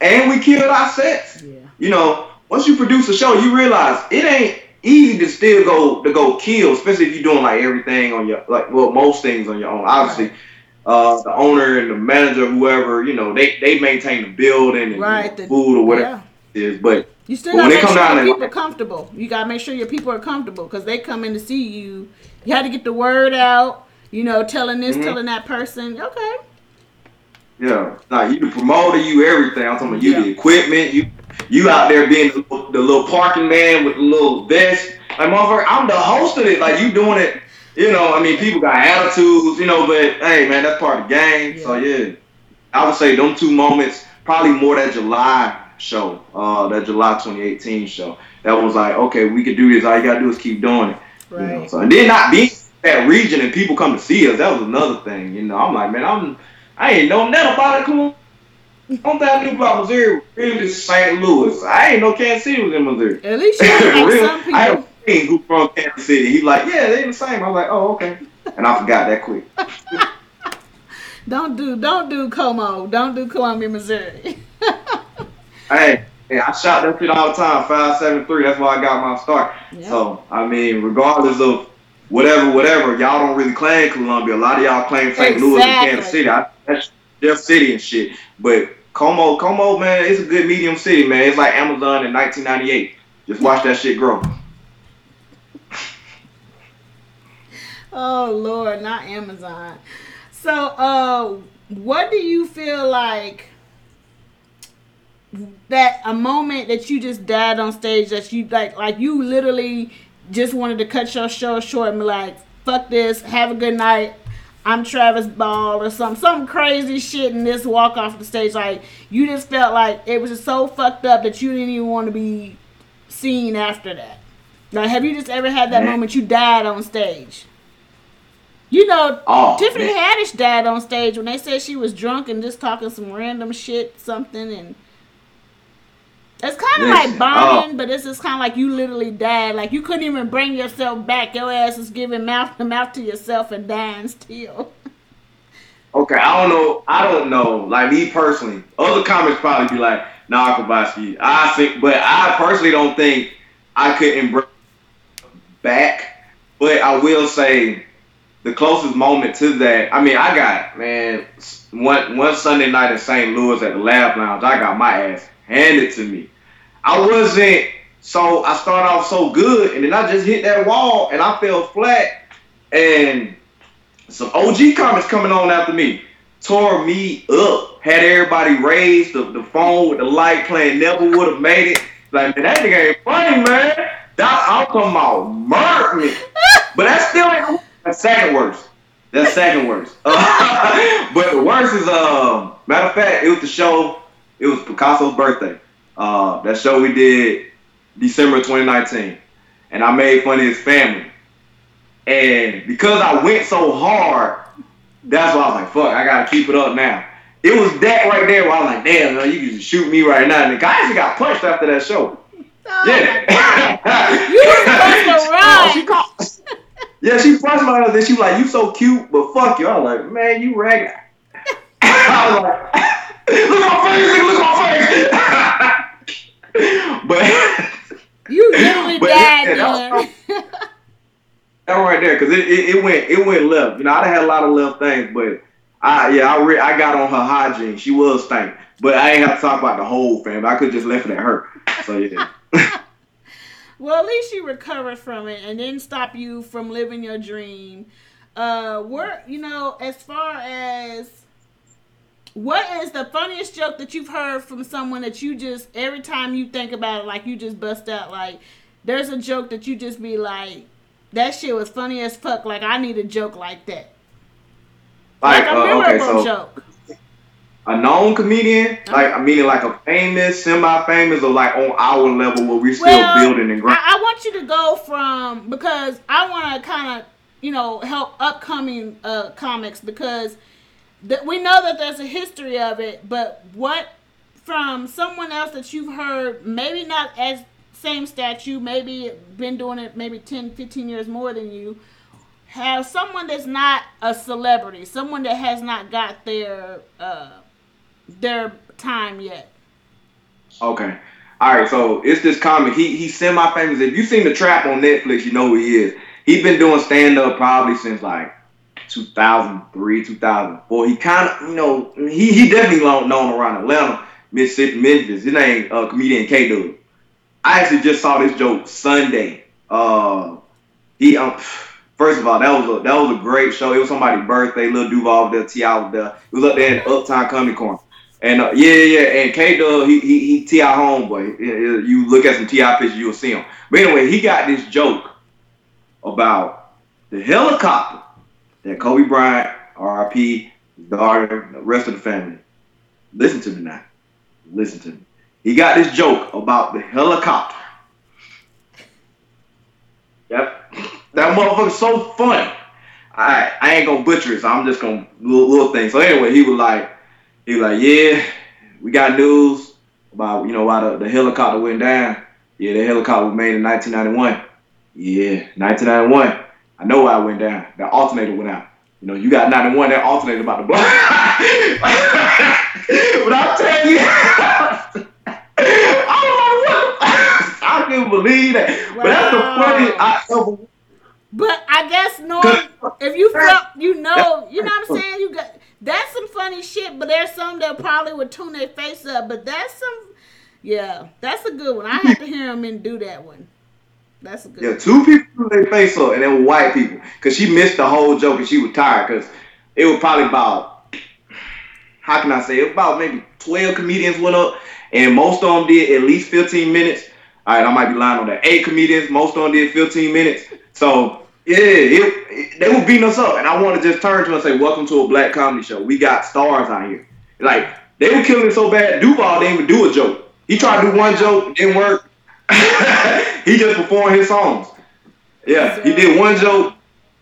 and we killed our sets. Yeah. You know, once you produce a show, you realize it ain't easy to still go to go kill, especially if you're doing like everything on your like well most things on your own. Obviously, right. uh, the owner and the manager, whoever you know, they they maintain the building and right. the food or whatever yeah. Is, but you still gotta make sure your people are comfortable. You gotta make sure your people are comfortable because they come in to see you. You had to get the word out. you know, telling this, mm-hmm. telling that person. Okay. Yeah, like you the promoter, you everything. I'm talking about you yeah. the equipment, you you out there being the, the, little parking man with the little vest. Like motherfucker, I'm the host of it. Like you doing it. You know, I mean, people got attitudes, you know, but hey, man, that's part of the game. Yeah. So yeah, I would say them two moments, probably more that July show, uh, that July 2018 show. That was like, okay, we could do this. All you gotta do is keep doing it. Right. You know? So and then not being that region and people come to see us, that was another thing. You know, I'm like, man, I'm I ain't know nothing about it. Come on. Only thing I knew about Missouri really St. Louis. I ain't know Kansas City was in Missouri. At least you like Real, some people. I have a friend who from Kansas City. He's like, yeah, they the same. I was like, oh, okay. And I forgot that quick. don't do, don't do Como. Don't do Columbia, Missouri. hey, hey, I shot that shit all the time. Five seven three. That's why I got my start. So I mean, regardless of whatever, whatever, y'all don't really claim Columbia. A lot of y'all claim St. Exactly. Louis and Kansas City. I, that's their city and shit. But Como, Como, man, it's a good medium city, man. It's like Amazon in 1998. Just watch that shit grow. oh Lord, not Amazon. So, uh, what do you feel like that a moment that you just died on stage that you like, like you literally just wanted to cut your show short and be like, "Fuck this, have a good night." I'm Travis Ball or some some crazy shit and this walk off the stage. Like you just felt like it was just so fucked up that you didn't even want to be seen after that. Like have you just ever had that man. moment you died on stage? You know, oh, Tiffany man. Haddish died on stage when they said she was drunk and just talking some random shit, something, and it's kind of like burning, oh. Uh, but it's just kind of like you literally died. Like you couldn't even bring yourself back. Your ass is giving mouth to mouth to yourself and dying still. Okay, I don't know. I don't know. Like me personally, other comments probably be like, "Nah, Kobashi." I think, but I personally don't think I couldn't bring back. But I will say, the closest moment to that. I mean, I got man one one Sunday night in St. Louis at the Laugh Lounge. I got my ass handed to me. I wasn't so I started off so good, and then I just hit that wall, and I fell flat, and some OG comments coming on after me tore me up. Had everybody raised the, the phone with the light playing, never would have made it. Like, man, that nigga ain't funny, man. That I'm talking about murder me. But that's still ain't the second worst. That's second worst. Uh, but the worst is um matter of fact, it was the show it was Picasso's birthday. Uh, that show we did December 2019, and I made fun of his family. And because I went so hard, that's why I was like, "Fuck, I gotta keep it up now." It was that right there where I was like, "Damn, man, you can just shoot me right now." And the guy actually got punched after that show. Oh yeah. you were supposed to run. she called, yeah, she punched my and then she was like, "You so cute, but fuck you." I was like, "Man, you ragged." I was like look at my face, look at my face. but you literally died, yeah, man. That right there, cause it, it, it, went it went left. You know, I had a lot of left things, but I yeah I re- I got on her hygiene. She was stank, but I ain't have to talk about the whole family. I could just left it at her. So yeah. well, at least you recovered from it and didn't stop you from living your dream. Uh, we're you know as far as what is the funniest joke that you've heard from someone that you just every time you think about it, like you just bust out like there's a joke that you just be like, that shit was funny as fuck. Like I need a joke like that. Like, like a uh, okay, so joke. A known comedian, uh-huh. like I mean, like a famous, semi-famous, or like on our level where we're still well, building and growing. I, I want you to go from because I want to kind of you know help upcoming uh, comics because that we know that there's a history of it, but what from someone else that you've heard, maybe not as same statue, maybe been doing it maybe 10, 15 years more than you, have someone that's not a celebrity, someone that has not got their uh, their time yet. Okay. All right, so it's this comic. He he's semi famous. If you've seen the Trap on Netflix, you know who he is. He's been doing stand up probably since like 2003, 2004. He kind of, you know, he, he definitely long, known around Atlanta, Mississippi, Memphis. His name, uh, comedian K Dub. I actually just saw this joke Sunday. Uh, he um, First of all, that was a that was a great show. It was somebody's birthday. Lil Duval was there, T.I. was there. It was up there in Uptown Comedy Corner. And uh, yeah, yeah, and K Dub, he he, he T.I. homeboy. You look at some T.I. pictures, you'll see him. But anyway, he got this joke about the helicopter that Kobe Bryant, R.I.P., daughter, the rest of the family. Listen to me now. Listen to me. He got this joke about the helicopter. Yep. That motherfucker's so funny. I I ain't gonna butcher it, so I'm just gonna little, little thing. So anyway, he was like, he was like, yeah, we got news about you know why the, the helicopter went down. Yeah, the helicopter was made in 1991. Yeah, 1991. I know why it went down. That alternator went out. You know, you got 91, that alternator about to blow. but I'll tell you, I don't know what. I can't believe that. Wow. But that's the funniest I ever but I guess Norm, if you felt, you know, you know what I'm saying. You got that's some funny shit. But there's some that probably would tune their face up. But that's some, yeah, that's a good one. I have to hear him and do that one. That's a good. Yeah, two people threw their face up, and then white people, because she missed the whole joke and she was tired because it was probably about, how can I say, it about maybe twelve comedians went up, and most of them did at least fifteen minutes. All right, I might be lying on that. Eight comedians, most of them did fifteen minutes. So yeah, it, it, they were beating us up, and I want to just turn to and say, "Welcome to a black comedy show. We got stars out here." Like they were killing it so bad. Duval didn't even do a joke. He tried to do one joke, didn't work. he just performed his songs. Yeah, he did one joke.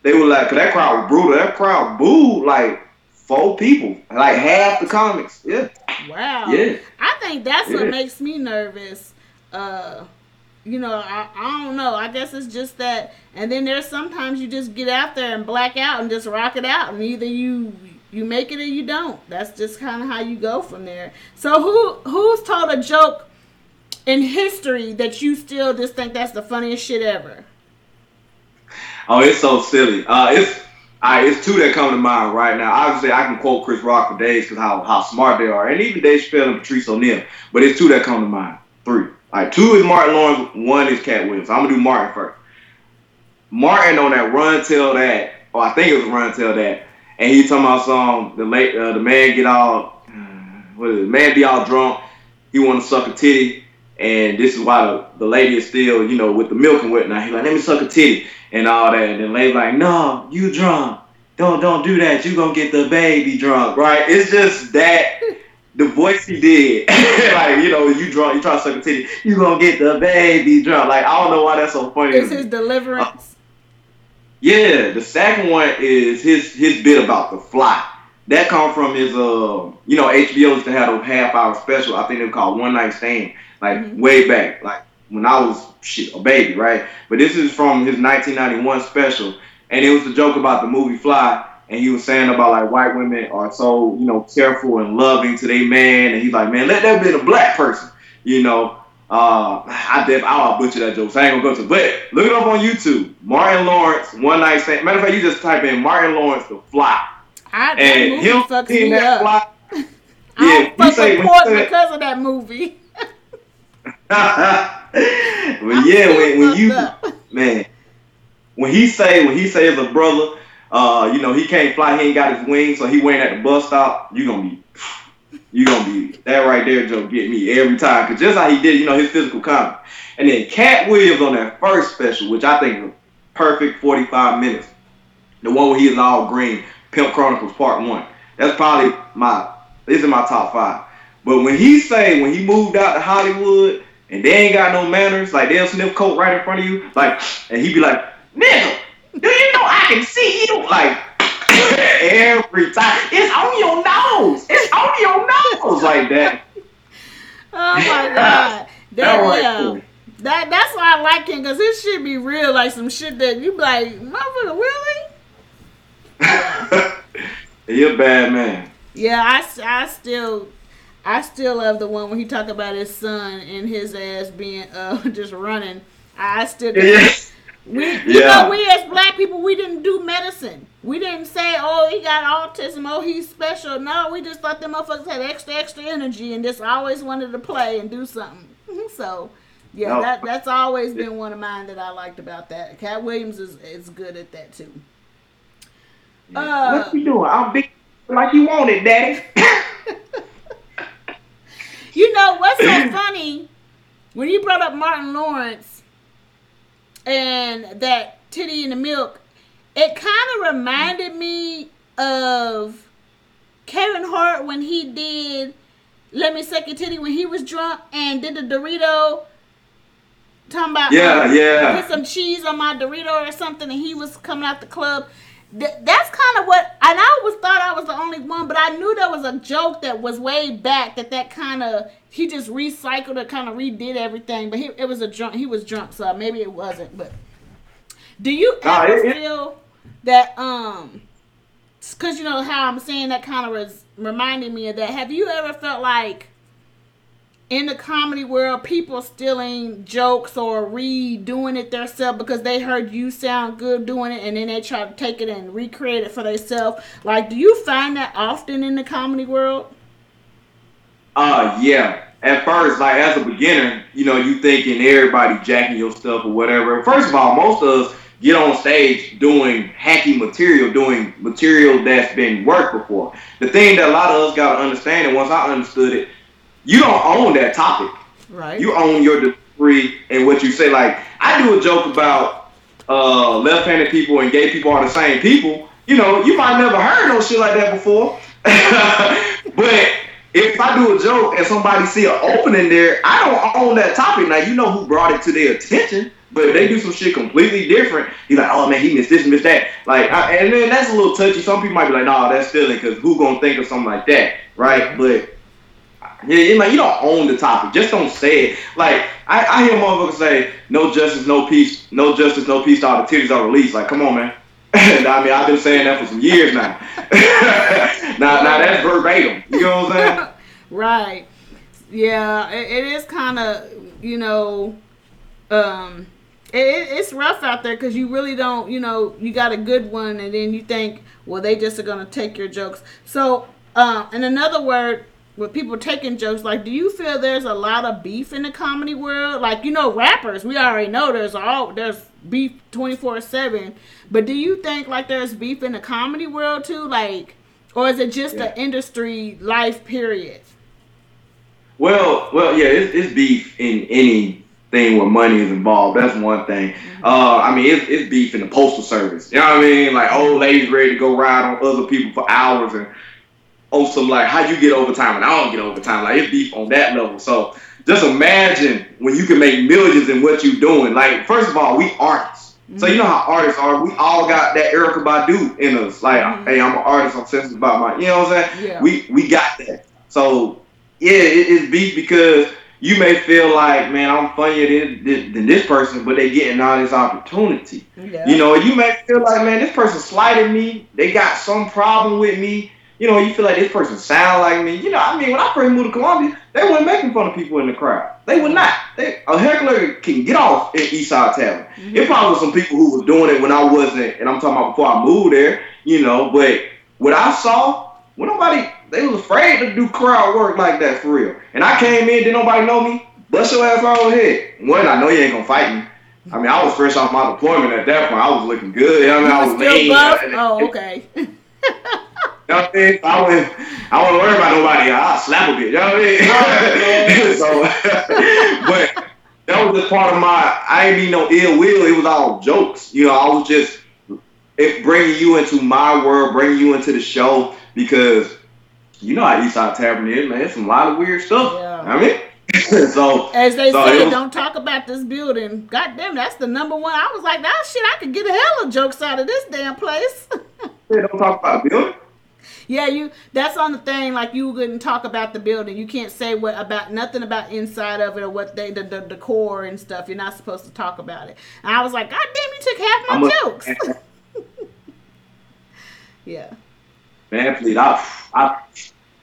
They were like, "Cause that crowd was brutal. That crowd booed like four people, like half the comics." Yeah. Wow. Yeah. I think that's yeah. what makes me nervous. Uh, you know, I, I don't know. I guess it's just that. And then there's sometimes you just get out there and black out and just rock it out, and either you you make it or you don't. That's just kind of how you go from there. So who who's told a joke in history that you still just think that's the funniest shit ever? Oh, it's so silly. Uh, it's I it's two that come to mind right now. Obviously, I can quote Chris Rock for days because how how smart they are, and even Dave Chappelle and Patrice O'Neal. But it's two that come to mind. Three. All right, two is Martin Lawrence, one is Katt Williams. I'm gonna do Martin first. Martin on that Runteldat, or I think it was Runteldat, and he talking about some the late uh, the man get all what is it? Man be all drunk. He want to suck a titty, and this is why the, the lady is still you know with the milk and whatnot. He like let me suck a titty and all that, and then lady like no you drunk. Don't don't do that. You gonna get the baby drunk, right? It's just that the voice he did, like you know, you drunk, you try to suck a titty, you gonna get the baby drunk. Like I don't know why that's so funny. It's his deliverance. Uh, yeah, the second one is his his bit about the fly. That come from his uh, you know, HBO used to have a half hour special. I think they called One Night Stand, like mm-hmm. way back, like when I was shit a baby, right? But this is from his 1991 special, and it was a joke about the movie Fly and he was saying about like white women are so you know careful and loving to their man, and he's like, man, let that be a black person, you know. Uh, I def I'll butcher that joke, so I ain't gonna go to. But look it up on YouTube. Martin Lawrence, one night stand. Matter of fact, you just type in Martin Lawrence the Fly, I, and him fucks me that up. Fly. I yeah, say, with say, because of that movie. but yeah, when, when you man, when he say when he say as a brother, uh, you know, he can't fly, he ain't got his wings, so he waiting at the bus stop. You gonna be, you gonna be that right there, Joe. Get me every time, cause just how he did, you know, his physical comedy. And then Katt Williams on that first special, which I think is perfect 45 minutes. The one where he is all green, Pimp Chronicles Part One. That's probably my, this is my top five. But when he say when he moved out to Hollywood and they ain't got no manners, like they'll sniff coke right in front of you, like, and he'd be like, nigga, do you know I can see you? Like every time. It's on your nose. It's on your nose like that. Oh my god. That, that yeah. Cool. That that's why I like him because this should be real, like some shit that you be like, motherfucker, really? Yeah. You're a bad man. Yeah, I, I still I still love the one when he talked about his son and his ass being uh just running. I still. We, you yeah. know, we as black people, we didn't do medicine. We didn't say, oh, he got autism, oh, he's special. No, we just thought the motherfuckers had extra, extra energy and just always wanted to play and do something. so, Yeah, No. that that's always been one of mine that I liked about that. Katt Williams is is good at that too. Uh, what you doing? I'm big like you want it, daddy. You know what's so funny? When you brought up Martin Lawrence and that titty in the milk, it kind of reminded me of Kevin Hart when he did "Let Me Suck Your Titty" when he was drunk and did the Dorito. Talking about Yeah, um, yeah. put some cheese on my Dorito or something, and he was coming out the club. Th- that's kind of what, and I always thought I was the only one, but I knew there was a joke that was way back that that kind of he just recycled or kind of redid everything. But he it was a drunk, he was drunk, so maybe it wasn't. But do you ever it- it- feel that um, because you know how I'm saying that kind of was reminding me of that. Have you ever felt like? In the comedy world, people stealing jokes or redoing it themselves because they heard you sound good doing it, and then they try to take it and recreate it for themselves. Like, do you find that often in the comedy world? Uh, yeah. At first, like as a beginner, you know, you thinking everybody jacking your stuff or whatever. First of all, most of us get on stage doing hacky material, doing material that's been worked before. The thing that a lot of us gotta understand, and once I understood it, you don't own that topic. Right. You own your degree and what you say. Like I do a joke about uh, left-handed people and gay people are the same people. You know, you might never heard no shit like that before. but if I do a joke and somebody see an opening there, I don't own that topic. Now you know who brought it to their attention. But if they do some shit completely different, you're like, oh man, he missed this, and missed that. Like, I, and then that's a little touchy. Some people might be like, nah, that's stealing, because who gonna think of something like that, right? But yeah, you, like, you don't own the topic. Just don't say it. Like I, I hear motherfuckers say, "No justice, no peace. No justice, no peace." All the titties are released. Like, come on, man. I mean, I've been saying that for some years now. now, now that's verbatim. You know what I'm saying? right. Yeah, it, it is kind of, you know, um, it, it- it's rough out there because you really don't, you know, you got a good one and then you think, well, they just are going to take your jokes. So, uh, in another word, with people taking jokes, like, do you feel there's a lot of beef in the comedy world? Like, you know, rappers, we already know there's all there's beef twenty four seven. But do you think like there's beef in the comedy world too? Like, or is it just Yeah. an industry life period? Well, well, yeah, it's, it's beef in anything where money is involved. That's one thing. Uh, I mean, it's, it's beef in the postal service. You know what I mean? Like old ladies ready to go ride on other people for hours and on some like how you get overtime and I don't get overtime. Like it's beef on that level. So just imagine when you can make millions in what you're doing. Like first of all, we artists. So you know how artists are. We all got that Erykah Badu in us. Like, Mhm. hey, I'm an artist. I'm sensitive about my. You know what I'm saying? Yeah. We we got that. So yeah, it, it's beef because you may feel like, man, I'm funnier than, than, than this person, but they getting all this opportunity. Yeah. You know, you may feel like, man, this person slighted me. They got some problem with me. You know, you feel like this person sound like me. You know, I mean, when I first moved to Columbia, they weren't making fun of people in the crowd. They were not. They, a heckler can get off in Eastside Tavern. Mhm. It probably was some people who was doing it when I wasn't, and I'm talking about before I moved there, you know, but what I saw, when nobody, they was afraid to do crowd work like that for real. And I came in, didn't nobody know me, bust your ass on the head. One, I know you ain't gonna fight me. I mean, I was fresh off my deployment at that point. I was looking good. You I mean, I was Still lean. buff? Oh, okay. know what I mean? I wouldn't, I wouldn't worry about nobody. I'll slap a bitch. You know what I mean? so, but that was just part of my. I ain't mean no ill will. It was all jokes. You know, I was just it bringing you into my world, bringing you into the show because you know how Eastside Tavern is, man. It's some lot of weird stuff. Yeah. I mean, so As they So say, was- don't talk about this building. God damn, that's the number one. I was like, that shit, I could get a hell of jokes out of this damn place. yeah, don't talk about building. yeah, you. That's on the thing. Like you couldn't talk about the building. You can't say what about nothing about inside of it or what they the, the decor and stuff. You're not supposed to talk about it. And I was like, God damn, you took half my I'm jokes. yeah. Man, please, I, I,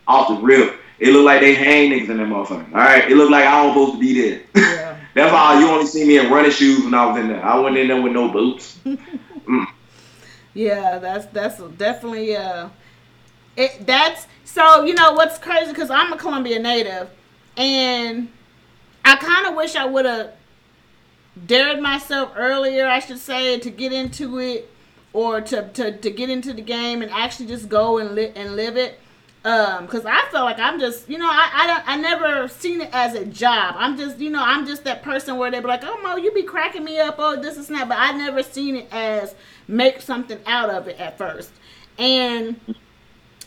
off the rip. It looked like they hang niggas in that motherfucker. All right, it looked like I was supposed to be there. Yeah. That's why you only see me in running shoes when I was in there. I went in there with no boots. Mm. Yeah, that's that's definitely uh it that's so you know what's crazy because I'm a Columbia native and I kind of wish I would have dared myself earlier, I should say, to get into it or to, to, to get into the game and actually just go and li- and live it. Um, cause I felt like I'm just, you know, I, I don't, I never seen it as a job. I'm just, you know, I'm just that person where they be like, oh Mo, you be cracking me up, oh this is not, but I never seen it as make something out of it at first. And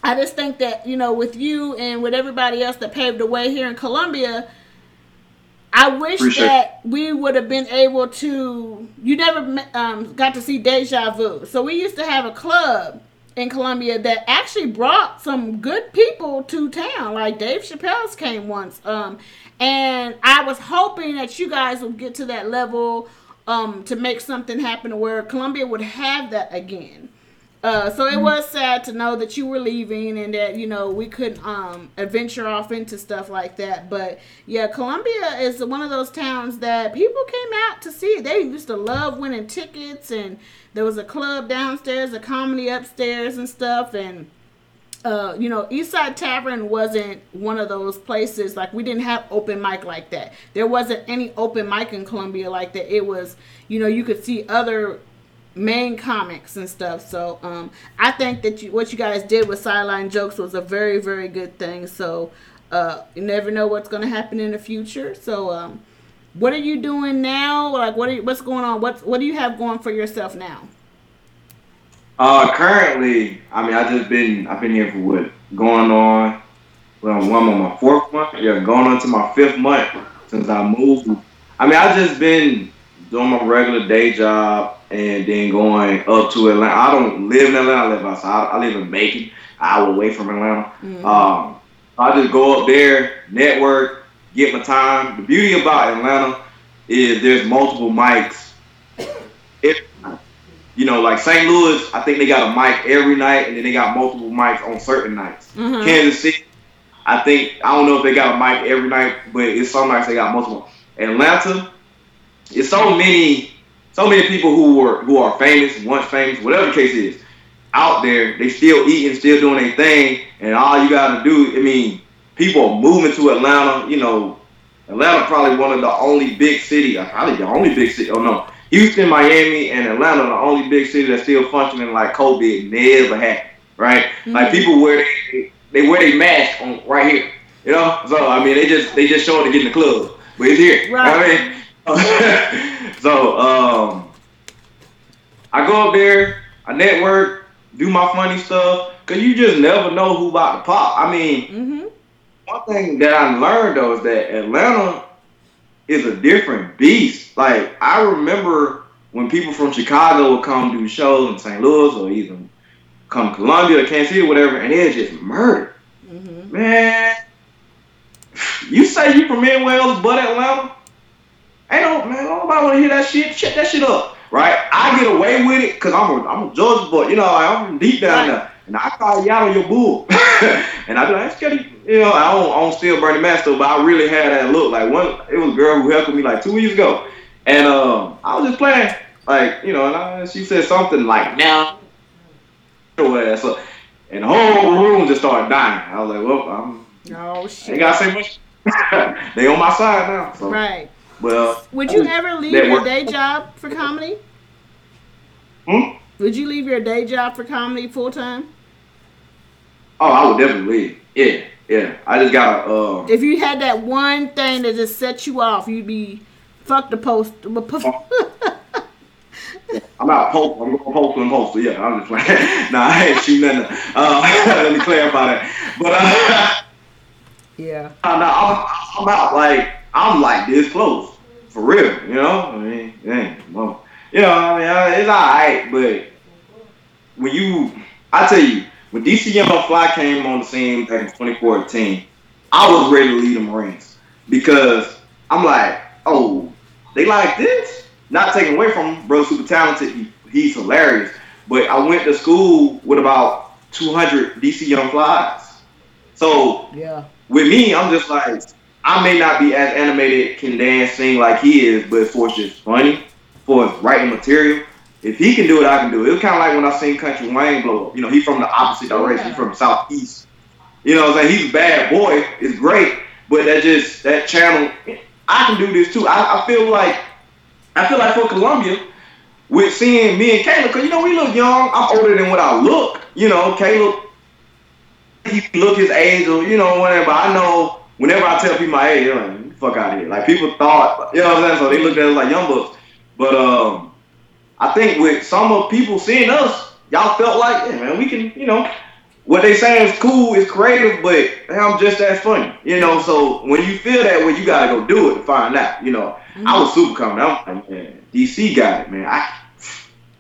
I just think that, you know, with you and with everybody else that paved the way here in Columbia, I wish Appreciate that we would have been able to. You never um, got to see Deja Vu. So we used to have a club in Columbia that actually brought some good people to town. Like Dave Chappelle's came once. Um, and I was hoping that you guys would get to that level um, to make something happen where Columbia would have that again. Uh, so it was sad to know that you were leaving and that you know we couldn't um, adventure off into stuff like that. But yeah, Columbia is one of those towns that people came out to see. They used to love winning tickets, and there was a club downstairs, a comedy upstairs, and stuff. And uh, you know, Eastside Tavern wasn't one of those places. Like we didn't have open mic like that. There wasn't any open mic in Columbia like that. It was, you know, you could see other main comics and stuff. So um, I think that you, what you guys did with sideline jokes was a very very good thing. So uh, you never know what's going to happen in the future. So um, what are you doing now? Like what are you, what's going on? What what do you have going for yourself now? Uh, currently, I mean, I just been, I've been here for what, going on, well, I'm on my fourth month, yeah, going on to my fifth month since I moved. I mean, I just been doing my regular day job and then going up to Atlanta. I don't live in Atlanta, I live outside. I live in Macon, hour away from Atlanta. Mhm. Um, I just go up there, network, get my time. The beauty about Atlanta is there's multiple mics. If you know, like St. Louis, I think they got a mic every night, and then they got multiple mics on certain nights. Mhm. Kansas City, I think I don't know if they got a mic every night, but it's some nights they got multiple. Atlanta, it's so many, so many people who were who are famous, once famous, whatever the case is, out there. They still eating, still doing their thing, and all you got to do. I mean, people are moving to Atlanta. You know, Atlanta probably one of the only big city, uh, probably the only big city. Oh no, Houston, Miami, and Atlanta are the only big city that's still functioning like COVID never happened. Right? Like Mhm. people wear they, they wear their mask on right here. You know, so I mean they just they just show showing to get in the club, but it's here. Right. I mean, so um, I go up there, I network, do my funny stuff, cause you just never know who about to pop. I mean, Mhm. one thing that I learned though is that Atlanta is a different beast. Like I remember when people from Chicago would come do shows in St. Louis or even come to Columbia or Kansas City or whatever, and they're just murdered. Mhm. Man, you say you from Midwest but Atlanta? Ain't no man, don't nobody wanna hear that shit. Shut that shit up, right? I get away with it because I'm a I'm a Georgia boy, you know, I'm deep down Right. there, and I call y'all on your bull, and I be like, "Ain't scared you." know, I don't I don't steal Bernie Master, but I really had that look. Like one, it was a girl who helped me like two weeks ago, and um, I was just playing, like you know, and I, she said something like, "Now." your ass up." And the whole room just started dying. I was like, well, I'm Oh Ain't shit. gotta say much. they on my side now. So, Right. Well, Would you ever leave your day job for comedy? Hmm? Would you leave your day job for comedy full time? oh, I would definitely leave. Yeah, yeah. I just gotta. Um, If you had that one thing that just set you off, you'd be fuck the post. I'm out post. I'm going postal and postal. Yeah, I'm just playing. nah, I ain't shoot nothing. Uh, let me clarify that. But uh, yeah. nah, I'm, I'm out. Like I'm like this close for real. You know. I mean, dang, well, you know. I mean, it's alright, but when you, I tell you, when DC Young Fly came on the scene back in 2014, I was ready to leave the Marines because I'm like, oh, they like this. Not taking away from him, bro, super talented. He, he's hilarious. But I went to school with about 200 DC Young Flies. So Yeah. with me, I'm just like, I may not be as animated, can dance, sing like he is, but for it's just funny, for his writing material, if he can do it, I can do it. It was kind of like when I seen Country Wayne blow up. You know, he's from the opposite direction. He's from Southeast. You know what I'm saying? He's a bad boy. It's great. But that just, that channel, I can do this too. I, I feel like I feel like for Columbia, with seeing me and Caleb, because you know we look young. I'm older than what I look. You know, Caleb, he look his age or you know whatever. I know whenever I tell people my age, they're like, "Fuck out of here!" Like people thought, you know what I'm saying? So they looked at us like young bucks. But um, I think with some of people seeing us, y'all felt like, yeah, man, we can, you know, what they saying is cool, it's creative, but I'm just as funny, you know. So when you feel that way, you gotta go do it to find out, you know. Mm-hmm. I was super coming. I'm like, man, DC got it, man. I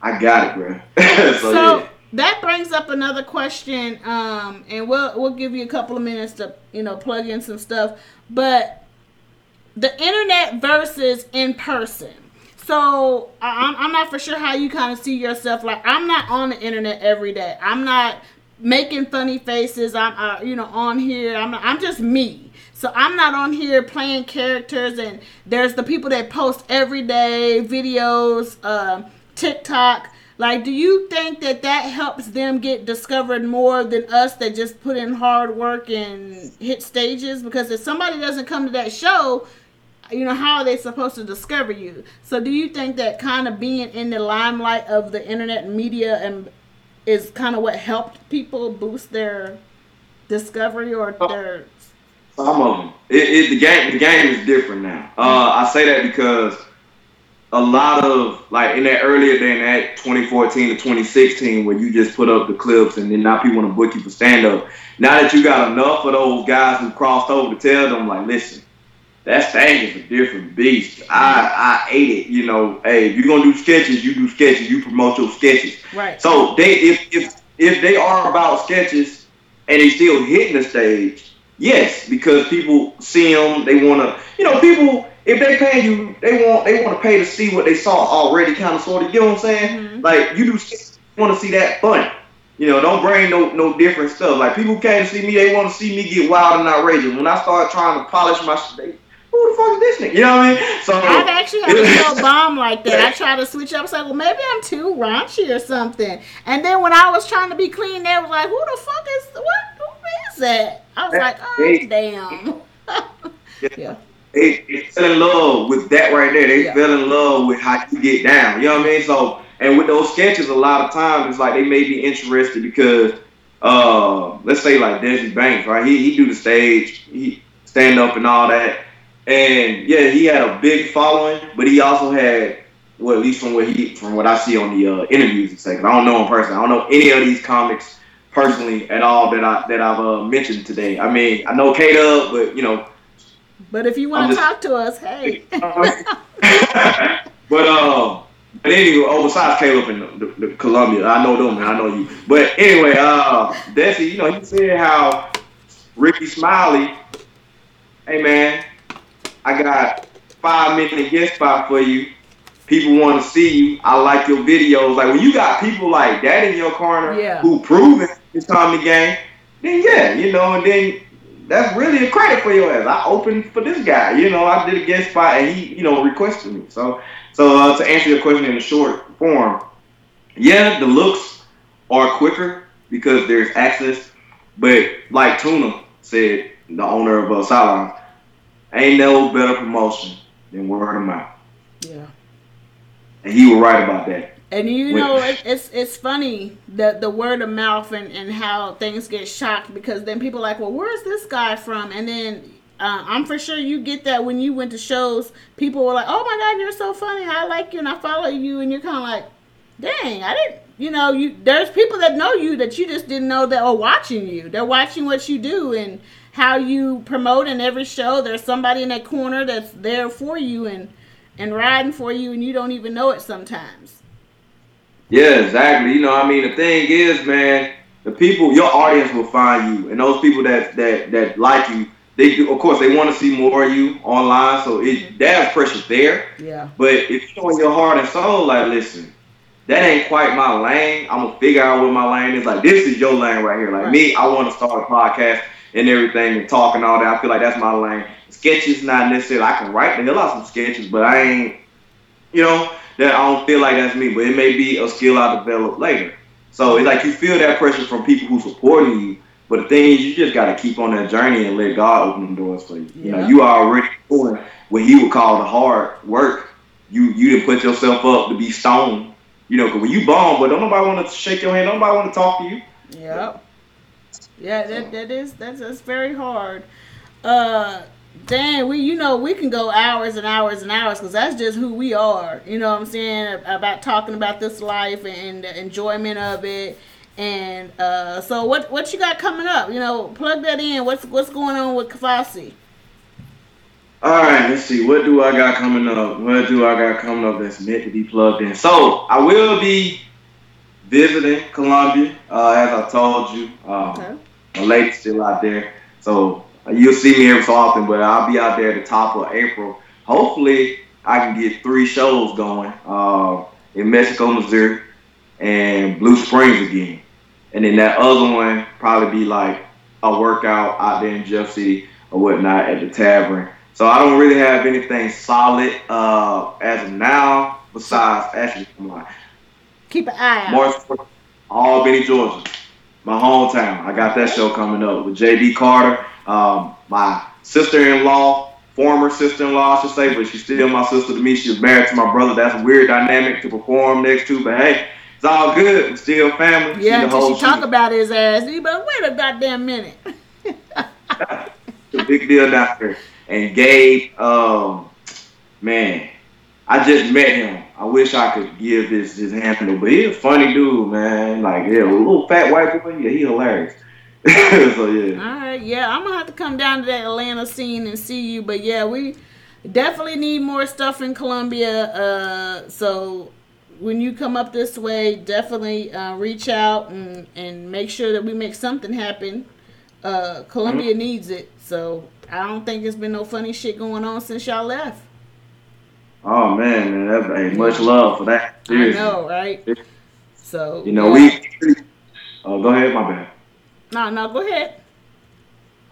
I got it, bro. so, so yeah. That brings up another question, um, and we'll we'll give you a couple of minutes to you know plug in some stuff, but the internet versus in person. So I'm, I'm not for sure how you kind of see yourself. Like I'm not on the internet every day. I'm not making funny faces. I'm uh, you know on here. I'm I'm just me. So I'm not on here playing characters, and there's the people that post every day videos, uh, TikTok. Like, do you think that that helps them get discovered more than us that just put in hard work and hit stages? Because if somebody doesn't come to that show, you know, how are they supposed to discover you? So, do you think that kind of being in the limelight of the internet media and is kind of what helped people boost their discovery or their some of them. It, it, the game the game is different now. Uh, I say that because a lot of like in that earlier than that 2014 to 2016 where you just put up the clips and then now people want to book you for stand up. Now that you got enough of those guys who crossed over to tell them like, listen, that stage is a different beast. I I ate it. You know, hey, if you're gonna do sketches, you do sketches. You promote your sketches. Right. So they if if if they are about sketches and they still hitting the stage, Yes, because people see them, they want to, you know, people if they pay you, they want they want to pay to see what they saw already, kind of sort of. You know what I'm saying? Mm-hmm. Like you do want to see that fun. You know, don't bring no no different stuff. Like people came to see me, they want to see me get wild and outrageous. When I start trying to polish my shit, who the fuck is this nigga? You know what I mean? So I've actually had a little bomb like that. I try to switch up. It's like, well, maybe I'm too raunchy or something. And then when I was trying to be clean, they was like, who the fuck is what? Is that? I was like, oh they, damn. yeah. They, they fell in love with that right there. They yeah. fell in love with how you get down. You know what I mean? So, and with those sketches, a lot of times it's like they may be interested because, uh, let's say like Desi Banks, right? He he do the stage, he stand up and all that, and yeah, he had a big following, but he also had well, at least from what he from what I see on the uh, interviews and say, I don't know him personally. I don't know any of these comics personally at all that I that I've uh, mentioned today. I mean, I know K Dub, but you know. But if you want to talk to us, hey. but um, but anyway, oh, besides Caleb and the, the, the Columbia, I know them and I know you. But anyway, uh, Desi, you know, he said how Rickey Smiley, hey man, I got five minute guest spot for you people want to see you. I like your videos. Like when you got people like that in your corner yeah. who proven time the game, then yeah, you know, and then that's really a credit for your ass. I opened for this guy, you know, I did a guest spot and he, you know, requested me. So, so uh, to answer your question in a short form, yeah, the looks are quicker because there's access, but like Tuna said, the owner of uh, Sidelines, ain't no better promotion than word of mouth. Yeah and he was right about that. And you know, it, it's it's funny the the word of mouth and, and how things get shocked because then people are like, well, where's this guy from? And then uh, I'm for sure you get that when you went to shows. People were like, oh my god, you're so funny. I like you and I follow you, and you're kind of like, dang, I didn't. You know, you there's people that know you that you just didn't know that are watching you. They're watching what you do and how you promote in every show. There's somebody in that corner that's there for you and and riding for you and you don't even know it sometimes. Yeah, exactly. You know, I mean, the thing is, man, the people, your audience will find you, and those people that that that like you, they do, of course they want to see more of you online. So it mm-hmm. that pressure there. Yeah. But if you know in your heart and soul, like, listen, that ain't quite my lane. I'm gonna figure out what my lane is. Like, this is your lane right here. Like right. me, I want to start a podcast and everything and talk and all that. I feel like that's my lane sketches not necessarily I can write the hell out some sketches, but I ain't you know, that I don't feel like that's me. But it may be a skill I develop later. So it's like you feel that pressure from people who supporting you. But the thing is you just gotta keep on that journey and let God open the doors for you. Yeah. You know, you are already doing what he would call the hard work. you you didn't put yourself up to be stoned. You know, cause when you bomb, but don't nobody want to shake your hand. Don't nobody want to talk to you. Yep. Yeah, that that is that's that's very hard. Uh, Dan, we you know we can go hours and hours and hours because that's just who we are. You know what I'm saying about talking about this life and the enjoyment of it. And uh, so what what you got coming up? You know, plug that in. What's what's going on with Kafasi? All right, let's see. What do I got coming up? What do I got coming up that's meant to be plugged in? So I will be visiting Columbia, uh, as I told you. Um, okay. My lady's still out there, so you'll see me every so often. But I'll be out there at the top of April. Hopefully, I can get three shows going uh, in Mexico, Missouri, and Blue Springs again. And then that other one probably be like a workout out there in Jeff City or whatnot at the tavern so I don't really have anything solid uh, as of now besides actually come on. Keep an eye out. March Albany, Georgia, my hometown. I got that show coming up with JD Carter, um, my sister-in-law, former sister-in-law, I should say, but she's still my sister to me. She's married to my brother. That's a weird dynamic to perform next to, but hey, it's all good. We're still family. Yeah, until she talk about his ass. But wait a goddamn minute. a big deal down here. And Gabe, um, man, I just met him. I wish I could give this his hand, but he's a funny dude, man. Like, yeah, a little fat white boy. Yeah, he hilarious. so yeah. All right, yeah, I'm gonna have to come down to that Atlanta scene and see you. But yeah, we definitely need more stuff in Columbia. Uh, so when you come up this way, definitely uh, reach out and, and make sure that we make something happen. Uh, Columbia mm-hmm. needs it. So I don't think there's been no funny shit going on since y'all left. Oh man, man, that's hey, much love for that. Seriously. I know, right? So you know yeah. we. Oh, go ahead, my bad. No, no, go ahead.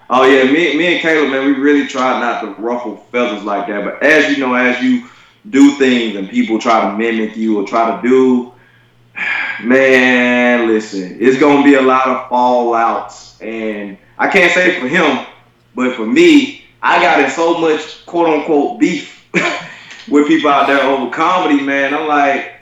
Oh yeah, me, me and Caleb, man, we really try not to ruffle feathers like that. But as you know, as you do things and people try to mimic you or try to do, man, listen, it's gonna be a lot of fallouts, and I can't say for him but for me, I got in so much quote unquote beef with people out there over comedy, man. I'm like,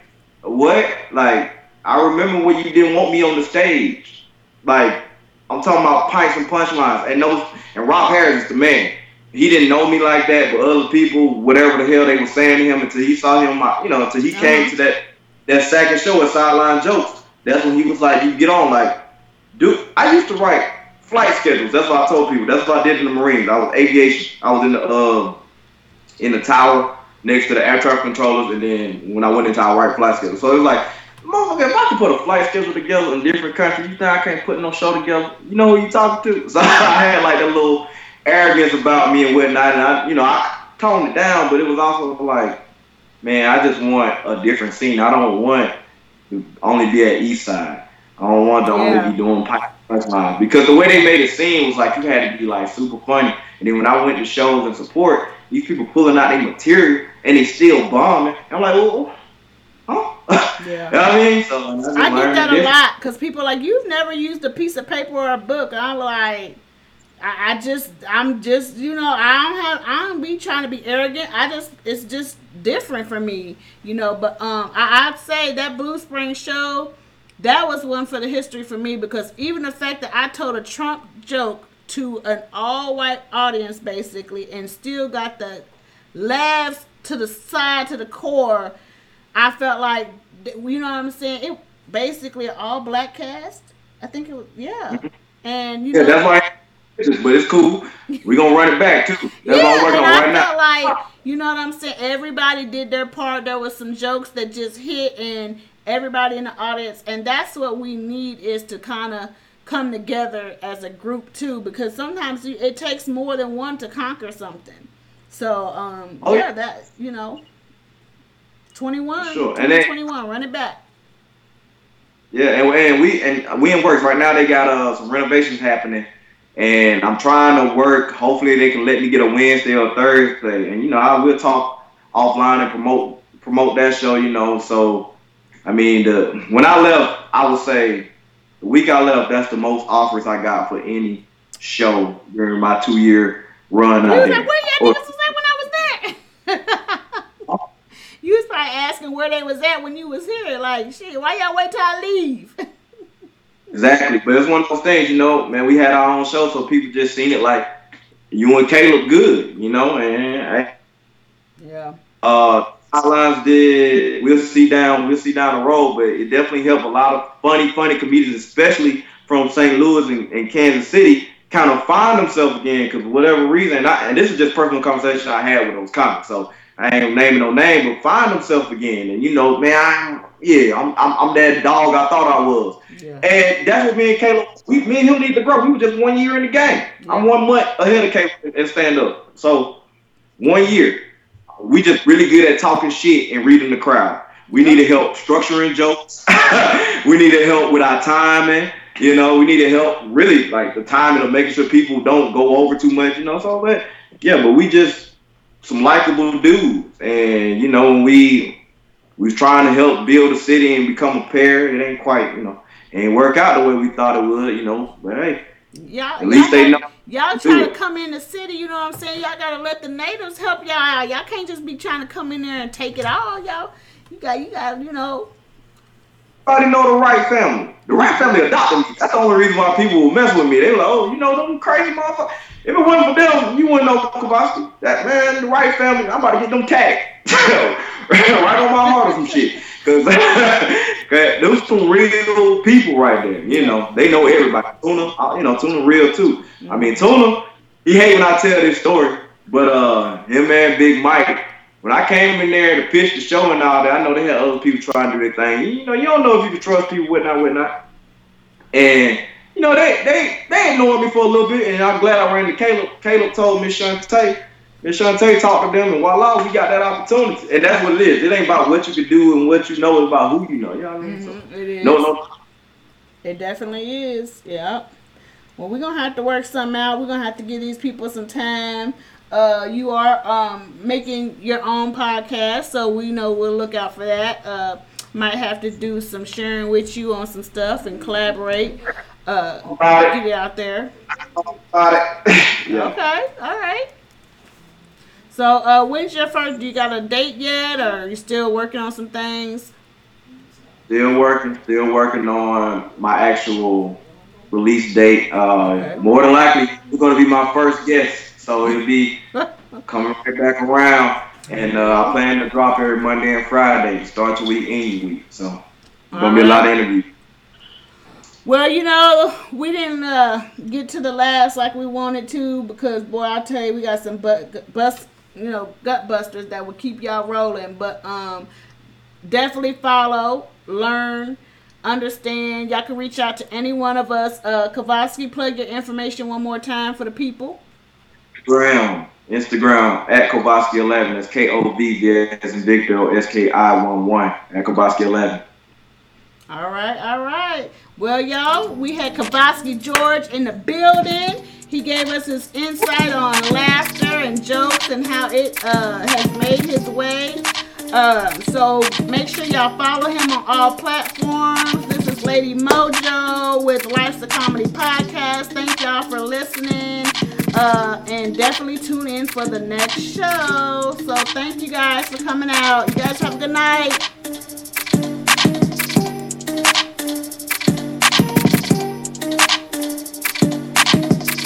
what? Like, I remember when you didn't want me on the stage. Like, I'm talking about pints and punchlines. And those and Rob Harris is the man. He didn't know me like that, but other people, whatever the hell they were saying to him until he saw him, you know, until he uh-huh. came to that that second show at Sideline Jokes. That's when he was like, you get on, like, dude, I used to write flight schedules. That's what I told people. That's what I did in the Marines. I was aviation. I was in the uh, in the tower next to the air traffic controllers, and then when I went into our right flight schedule. So it was like, motherfucker, if I can put a flight schedule together in different countries, you think I can't put no show together? You know who you talking to? So I had like a little arrogance about me and whatnot, and I, you know, I toned it down, but it was also like, man, I just want a different scene. I don't want to only be at East Side. I don't want to yeah. only be doing pipe punchline because the way they made it seem was like you had to be like super funny. And then when I went to shows and support, these people pulling out their material and they still bombing. I'm like, well, huh? Yeah. you know I mean? So I get that a lot because people are like, you've never used a piece of paper or a book. And I'm like, I, I just, I'm just, you know, I don't have, I don't be trying to be arrogant. I just, it's just different for me, you know. But um, I, I'd say that Blue Spring show that was one for the history for me because even the fact that I told a Trump joke to an all white audience basically and still got the laughs to the side to the core, I felt like you know what I'm saying. It basically all black cast. I think it was yeah, mm-hmm. and you yeah, know, that's why. But it's cool. We're gonna run it back too. That's yeah, what I'm working on right now. Like you know what I'm saying. Everybody did their part. There was some jokes that just hit, and everybody in the audience and that's what we need is to kind of come together as a group too because sometimes it takes more than one to conquer something so um oh, yeah that you know 21 sure. and then, 21 run it back. Yeah and, and we and we in works. Right now they got uh some renovations happening. And i'm trying to work. Hopefully they can let me get a wednesday or thursday. And you know i will talk offline and promote promote that show you know. So I mean, the when I left, I would say the week I left, that's the most offers I got for any show during my two year run. You was like, where y'all niggas was at when I was there? you probably asking where they was at when you was here. Like, shit, why y'all wait till I leave? exactly, but it's one of those things, you know, man. We had our own show, so people just seen it like you and Caleb good, you know, and yeah. Uh, Outlines did. We'll see down. We'll see down the road, but it definitely helped a lot of funny, funny comedians, especially from St. Louis and, and Kansas City, kind of find themselves again because whatever reason. And, I, and this is just personal conversation I had with those comics, so I ain't naming no name, but find himself again. And you know, man, I'm, yeah, I'm, I'm, I'm that dog I thought I was. Yeah. And that's what me and Caleb, we, me and him need to grow. We were just one year in the game. Yeah. I'm one month ahead of Caleb and stand up. So one year we just really good at talking shit and reading the crowd. We need to help structuring jokes. we need to help with our timing. You know, we need to help really like the timing of making sure people don't go over too much. You know, so that yeah, but we just some likable dudes, and you know, we we was trying to help build a city and become a pair. It ain't quite, you know, ain't work out the way we thought it would. You know, but hey, Y'all, At least they know. Y'all try to come in the city, you know what I'm saying? Y'all gotta let the natives help y'all out. Y'all can't just be trying to come in there and take it all, y'all. You got, you got, you know. Everybody know the right family. The right family adopted me. That's the only reason why people will mess with me. They were like, oh, you know, them crazy motherfuckers. If it wasn't for them, you wouldn't know Kovaski. That man, the right family. I'm about to get them tagged. right on my heart or some shit. Cause, cause those some real people right there. You know, they know everybody. Tuna, uh, you know, Tuna real too. I mean, Tuna, he hate when I tell this story, but uh, him and Big Mike, when I came in there to pitch the show and all that, I know they had other people trying to do their thing. You know, you don't know if you can trust people, whatnot, whatnot. And you know, they they they ignored me for a little bit, and I'm glad I ran to Caleb. Caleb told me, Shantae, and Shantae talked to them, and voila, we got that opportunity. And that's what it is. It ain't about what you can do and what you know, it's about who you know. You know what I mean? Mm-hmm. So, it is. No, no. It definitely is. Yeah. Well, we're gonna have to work something out. We're gonna have to give these people some time. Uh, you are um, making your own podcast, so we know we'll look out for that. Uh, might have to do some sharing with you on some stuff and collaborate. Uh, get it out there. yeah. Okay. All right. So, uh, when's your first? Do you got a date yet, or are you still working on some things? Still working. Still working on my actual release date. Uh, okay. More than likely, you're going to be my first guest, so it'll be coming right back around. And uh, I plan to drop every Monday and Friday, start your week, end your week. So, it's going to be a lot of interviews. Well, you know, we didn't uh, get to the last like we wanted to because, boy, I tell you, we got some but bust you know, gut busters that will keep y'all rolling. But um, definitely follow, learn, understand. Y'all can reach out to any one of us. Uh, Kovaski, plug your information one more time for the people. Instagram, Instagram at Kovaski11. That's K O V V as in Victor S K I 1 1 at Kovaski11. All right, all right. Well, y'all, we had Kovaski George in the building. He gave us his insight on laughter and jokes and how it uh, has made his way. Uh, so make sure y'all follow him on all platforms. This is Lady Mojo with Life's a Comedy Podcast. Thank y'all for listening. Uh, and definitely tune in for the next show. So thank you guys for coming out. You guys have a good night.